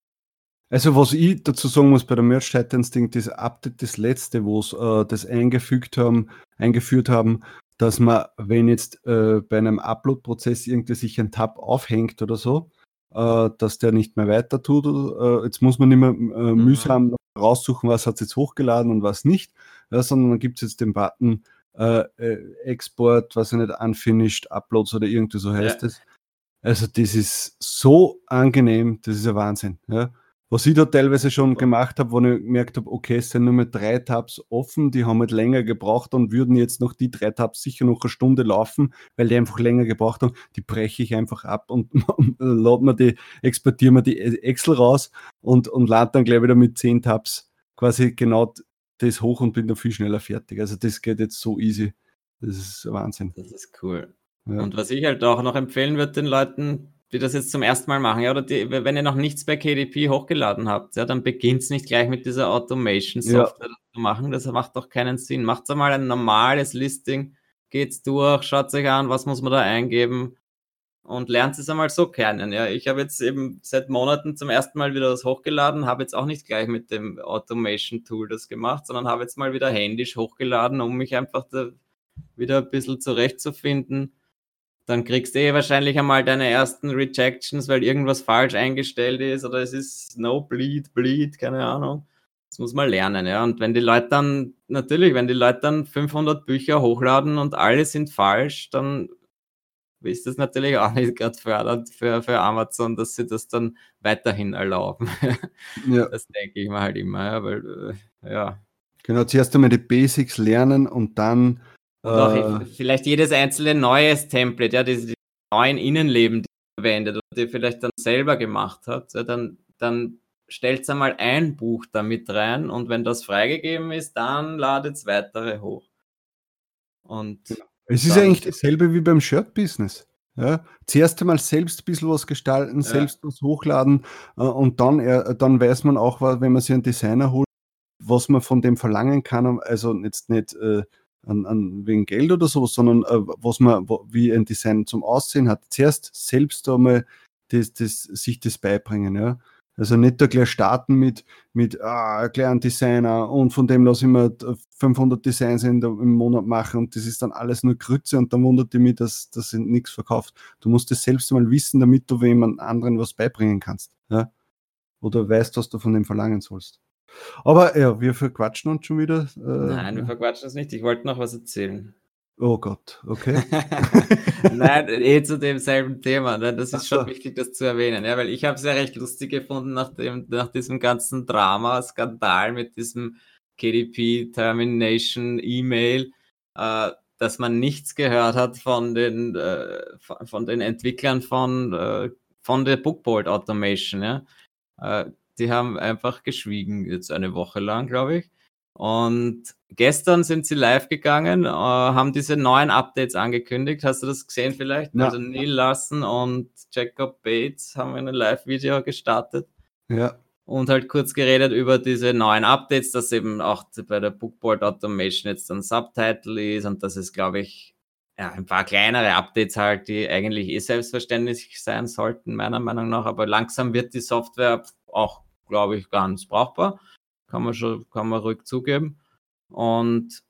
also was ich dazu sagen muss bei der Merch Titans Ding, das Update, das letzte, wo es äh, das eingefügt haben, eingeführt haben, dass man, wenn jetzt äh, bei einem Upload-Prozess irgendwie sich ein Tab aufhängt oder so, dass der nicht mehr weiter tut. Äh, jetzt muss man nicht mehr äh, mhm. mühsam raussuchen, was hat jetzt hochgeladen und was nicht, ja, sondern dann gibt es jetzt den Button äh, Export, was er nicht unfinished, Uploads oder irgendwie so heißt es. Ja. Also das ist so angenehm, das ist ein Wahnsinn. Ja. Was ich da teilweise schon gemacht habe, wo ich gemerkt habe, okay, es sind nur mehr drei Tabs offen, die haben halt länger gebraucht und würden jetzt noch die drei Tabs sicher noch eine Stunde laufen, weil die einfach länger gebraucht haben, die breche ich einfach ab und lade mir die, exportiere mir die Excel raus und, und lade dann gleich wieder mit zehn Tabs quasi genau das hoch und bin dann viel schneller fertig. Also das geht jetzt so easy. Das ist Wahnsinn. Das ist cool. Ja. Und was ich halt auch noch empfehlen würde den Leuten, die das jetzt zum ersten Mal machen, ja, oder die, wenn ihr noch nichts bei KDP hochgeladen habt, ja, dann beginnt es nicht gleich mit dieser Automation-Software ja. zu machen. Das macht doch keinen Sinn. Macht einmal ein normales Listing, geht's durch, schaut euch an, was muss man da eingeben und lernt es einmal so kennen. Ja, ich habe jetzt eben seit Monaten zum ersten Mal wieder das hochgeladen, habe jetzt auch nicht gleich mit dem Automation-Tool das gemacht, sondern habe jetzt mal wieder händisch hochgeladen, um mich einfach wieder ein bisschen zurechtzufinden dann kriegst du eh wahrscheinlich einmal deine ersten Rejections, weil irgendwas falsch eingestellt ist oder es ist no bleed, bleed, keine Ahnung. Das muss man lernen, ja. Und wenn die Leute dann, natürlich, wenn die Leute dann 500 Bücher hochladen und alle sind falsch, dann ist das natürlich auch nicht gerade fördernd für, für Amazon, dass sie das dann weiterhin erlauben. Ja. Das denke ich mir halt immer, ja, weil, äh, ja. Genau, zuerst einmal die Basics lernen und dann und auch äh, vielleicht jedes einzelne neues Template, ja, diese die neuen Innenleben, die er verwendet oder die vielleicht dann selber gemacht hat, ja, dann, dann stellt einmal ein Buch damit rein und wenn das freigegeben ist, dann ladet es weitere hoch. Und es ist eigentlich dasselbe wie beim Shirt-Business. Ja, zuerst einmal selbst ein bisschen was gestalten, ja. selbst was hochladen äh, und dann, dann weiß man auch, wenn man sich einen Designer holt, was man von dem verlangen kann. Also jetzt nicht äh, an, an wegen Geld oder so, sondern äh, was man, wie ein Design zum Aussehen hat. Zuerst selbst einmal das, das, sich das beibringen, ja. Also nicht da gleich starten mit, mit ah, gleich ein Designer und von dem lasse ich mir 500 Designs in der, im Monat machen und das ist dann alles nur Grütze und dann wundert ihr mich, dass das nichts verkauft. Du musst das selbst einmal wissen, damit du jemand anderen was beibringen kannst. Ja? Oder weißt, was du von dem verlangen sollst. Aber ja, wir verquatschen uns schon wieder. Äh, Nein, wir verquatschen uns nicht. Ich wollte noch was erzählen. Oh Gott, okay. Nein, eh zu demselben Thema. Ne? Das ist schon wichtig, das zu erwähnen, ja, weil ich habe es ja recht lustig gefunden nach, dem, nach diesem ganzen Drama, Skandal mit diesem KDP Termination E-Mail, äh, dass man nichts gehört hat von den, äh, von den Entwicklern von, äh, von der Bookboard Automation. Ja? Die haben einfach geschwiegen, jetzt eine Woche lang, glaube ich. Und gestern sind sie live gegangen, äh, haben diese neuen Updates angekündigt. Hast du das gesehen vielleicht? Ja. Also Neil Larson und Jacob Bates haben ein Live-Video gestartet. Ja. und halt kurz geredet über diese neuen Updates, dass eben auch bei der Bookboard Automation jetzt ein Subtitle ist und dass es, glaube ich, ja, ein paar kleinere Updates halt, die eigentlich eh selbstverständlich sein sollten, meiner Meinung nach. Aber langsam wird die Software auch, glaube ich, ganz brauchbar. Kann man schon, kann man ruhig zugeben. Und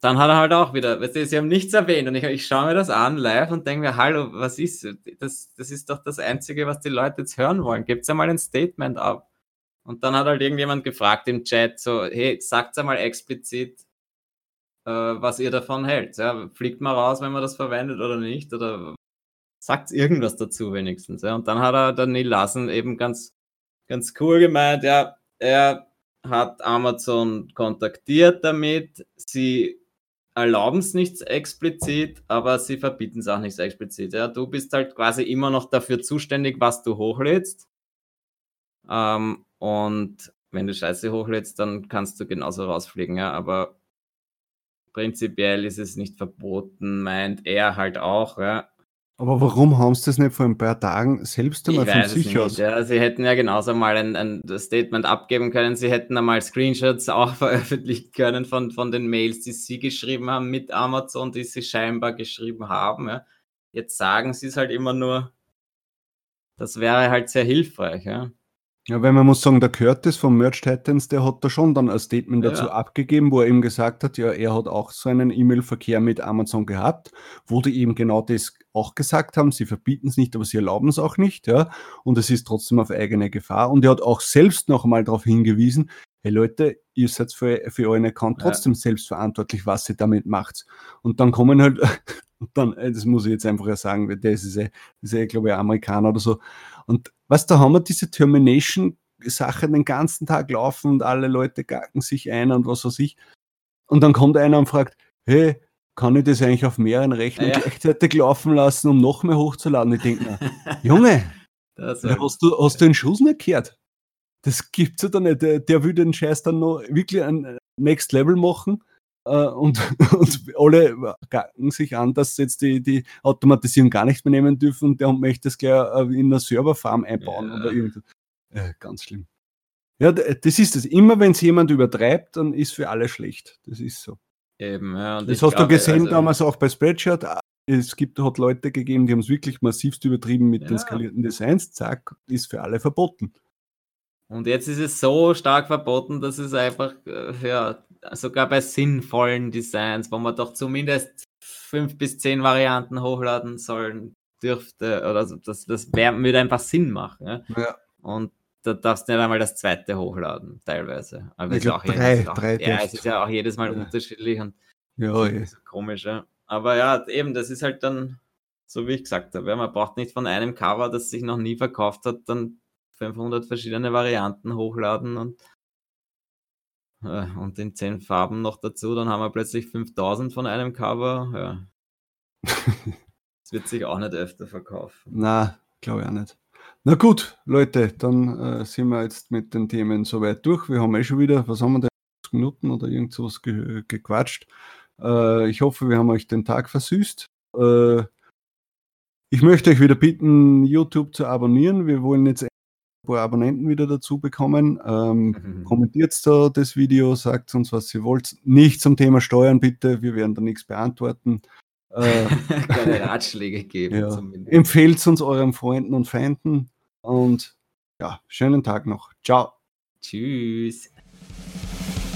dann hat er halt auch wieder, weißt du, sie haben nichts erwähnt und ich, ich schaue mir das an live und denke mir, hallo, was ist, das, das ist doch das Einzige, was die Leute jetzt hören wollen. Gebt ja mal ein Statement ab. Und dann hat halt irgendjemand gefragt im Chat so, hey, sagt mal explizit, äh, was ihr davon hält. Ja, fliegt mal raus, wenn man das verwendet oder nicht, oder sagt irgendwas dazu wenigstens. Ja. Und dann hat er, der Neil Lassen eben ganz, ganz cool gemeint, ja, er hat Amazon kontaktiert damit, sie erlauben es nicht explizit, aber sie verbieten es auch nicht explizit. Ja, du bist halt quasi immer noch dafür zuständig, was du hochlädst. Ähm, und wenn du Scheiße hochlädst, dann kannst du genauso rausfliegen. Ja, aber prinzipiell ist es nicht verboten, meint er halt auch. Ja. Aber warum haben sie das nicht vor ein paar Tagen selbst einmal von sich aus? Ja, sie hätten ja genauso mal ein, ein, Statement abgeben können. Sie hätten einmal Screenshots auch veröffentlichen können von, von den Mails, die sie geschrieben haben mit Amazon, die sie scheinbar geschrieben haben. Ja. Jetzt sagen sie es halt immer nur. Das wäre halt sehr hilfreich. Ja. Ja, weil man muss sagen, der Curtis vom Merch Titans, der hat da schon dann ein Statement dazu ja. abgegeben, wo er eben gesagt hat, ja, er hat auch so einen E-Mail-Verkehr mit Amazon gehabt, wo die eben genau das auch gesagt haben, sie verbieten es nicht, aber sie erlauben es auch nicht, ja, und es ist trotzdem auf eigene Gefahr. Und er hat auch selbst noch einmal darauf hingewiesen, hey Leute, ihr seid für, für euren Account trotzdem ja. selbst verantwortlich, was ihr damit macht. Und dann kommen halt, dann, äh, das muss ich jetzt einfach sagen, der ist ja, ist ja glaube ich, Amerikaner oder so. Und was, da haben wir diese Termination-Sache den ganzen Tag laufen und alle Leute gacken sich ein und was weiß ich. Und dann kommt einer und fragt, hey, kann ich das eigentlich auf mehreren Rechnern ja. gleichzeitig laufen lassen, um noch mehr hochzuladen? Ich denke mir, Junge, hast, du, hast du den Schuss nicht gehört? Das gibt's ja da nicht. Der, der will den Scheiß dann noch wirklich ein Next Level machen und, und alle gacken sich an, dass sie jetzt die, die Automatisierung gar nicht mehr nehmen dürfen und der möchte es gleich äh, in einer Serverfarm einbauen ja. oder irgendwas. Äh, ganz schlimm. Ja, das ist es. Immer wenn es jemand übertreibt, dann ist für alle schlecht. Das ist so. Eben, ja, das hast glaube, du gesehen also, damals auch bei Spreadshirt. Es gibt, hat Leute gegeben, die haben es wirklich massivst übertrieben mit ja. den skalierten Designs. Zack, ist für alle verboten. Und jetzt ist es so stark verboten, dass es einfach, äh, ja, sogar bei sinnvollen Designs, wo man doch zumindest fünf bis zehn Varianten hochladen sollen dürfte, oder so, das, das wär, würde einfach Sinn machen. Ja? ja. Und da darfst du nicht einmal das zweite hochladen, teilweise. Aber ich glaube, drei, jedes, drei Ja, es ist ja auch jedes Mal ja. unterschiedlich und ja, ja. komisch. Ja. Aber ja, eben, das ist halt dann, so wie ich gesagt habe, man braucht nicht von einem Cover, das sich noch nie verkauft hat, dann 500 verschiedene Varianten hochladen und, und in 10 Farben noch dazu, dann haben wir plötzlich 5000 von einem Cover. Ja. das wird sich auch nicht öfter verkaufen. Na, glaube ich auch nicht. Na gut, Leute, dann äh, sind wir jetzt mit den Themen soweit durch. Wir haben eh schon wieder, was haben wir denn, Minuten oder irgend sowas ge gequatscht. Äh, ich hoffe, wir haben euch den Tag versüßt. Äh, ich möchte euch wieder bitten, YouTube zu abonnieren. Wir wollen jetzt paar Abonnenten wieder dazu bekommen. Ähm, mhm. Kommentiert da das Video, sagt uns, was ihr wollt. Nicht zum Thema Steuern bitte, wir werden da nichts beantworten. Äh, Keine Ratschläge geben. Ja. Empfehlt uns euren Freunden und Feinden und ja, schönen Tag noch. Ciao. Tschüss.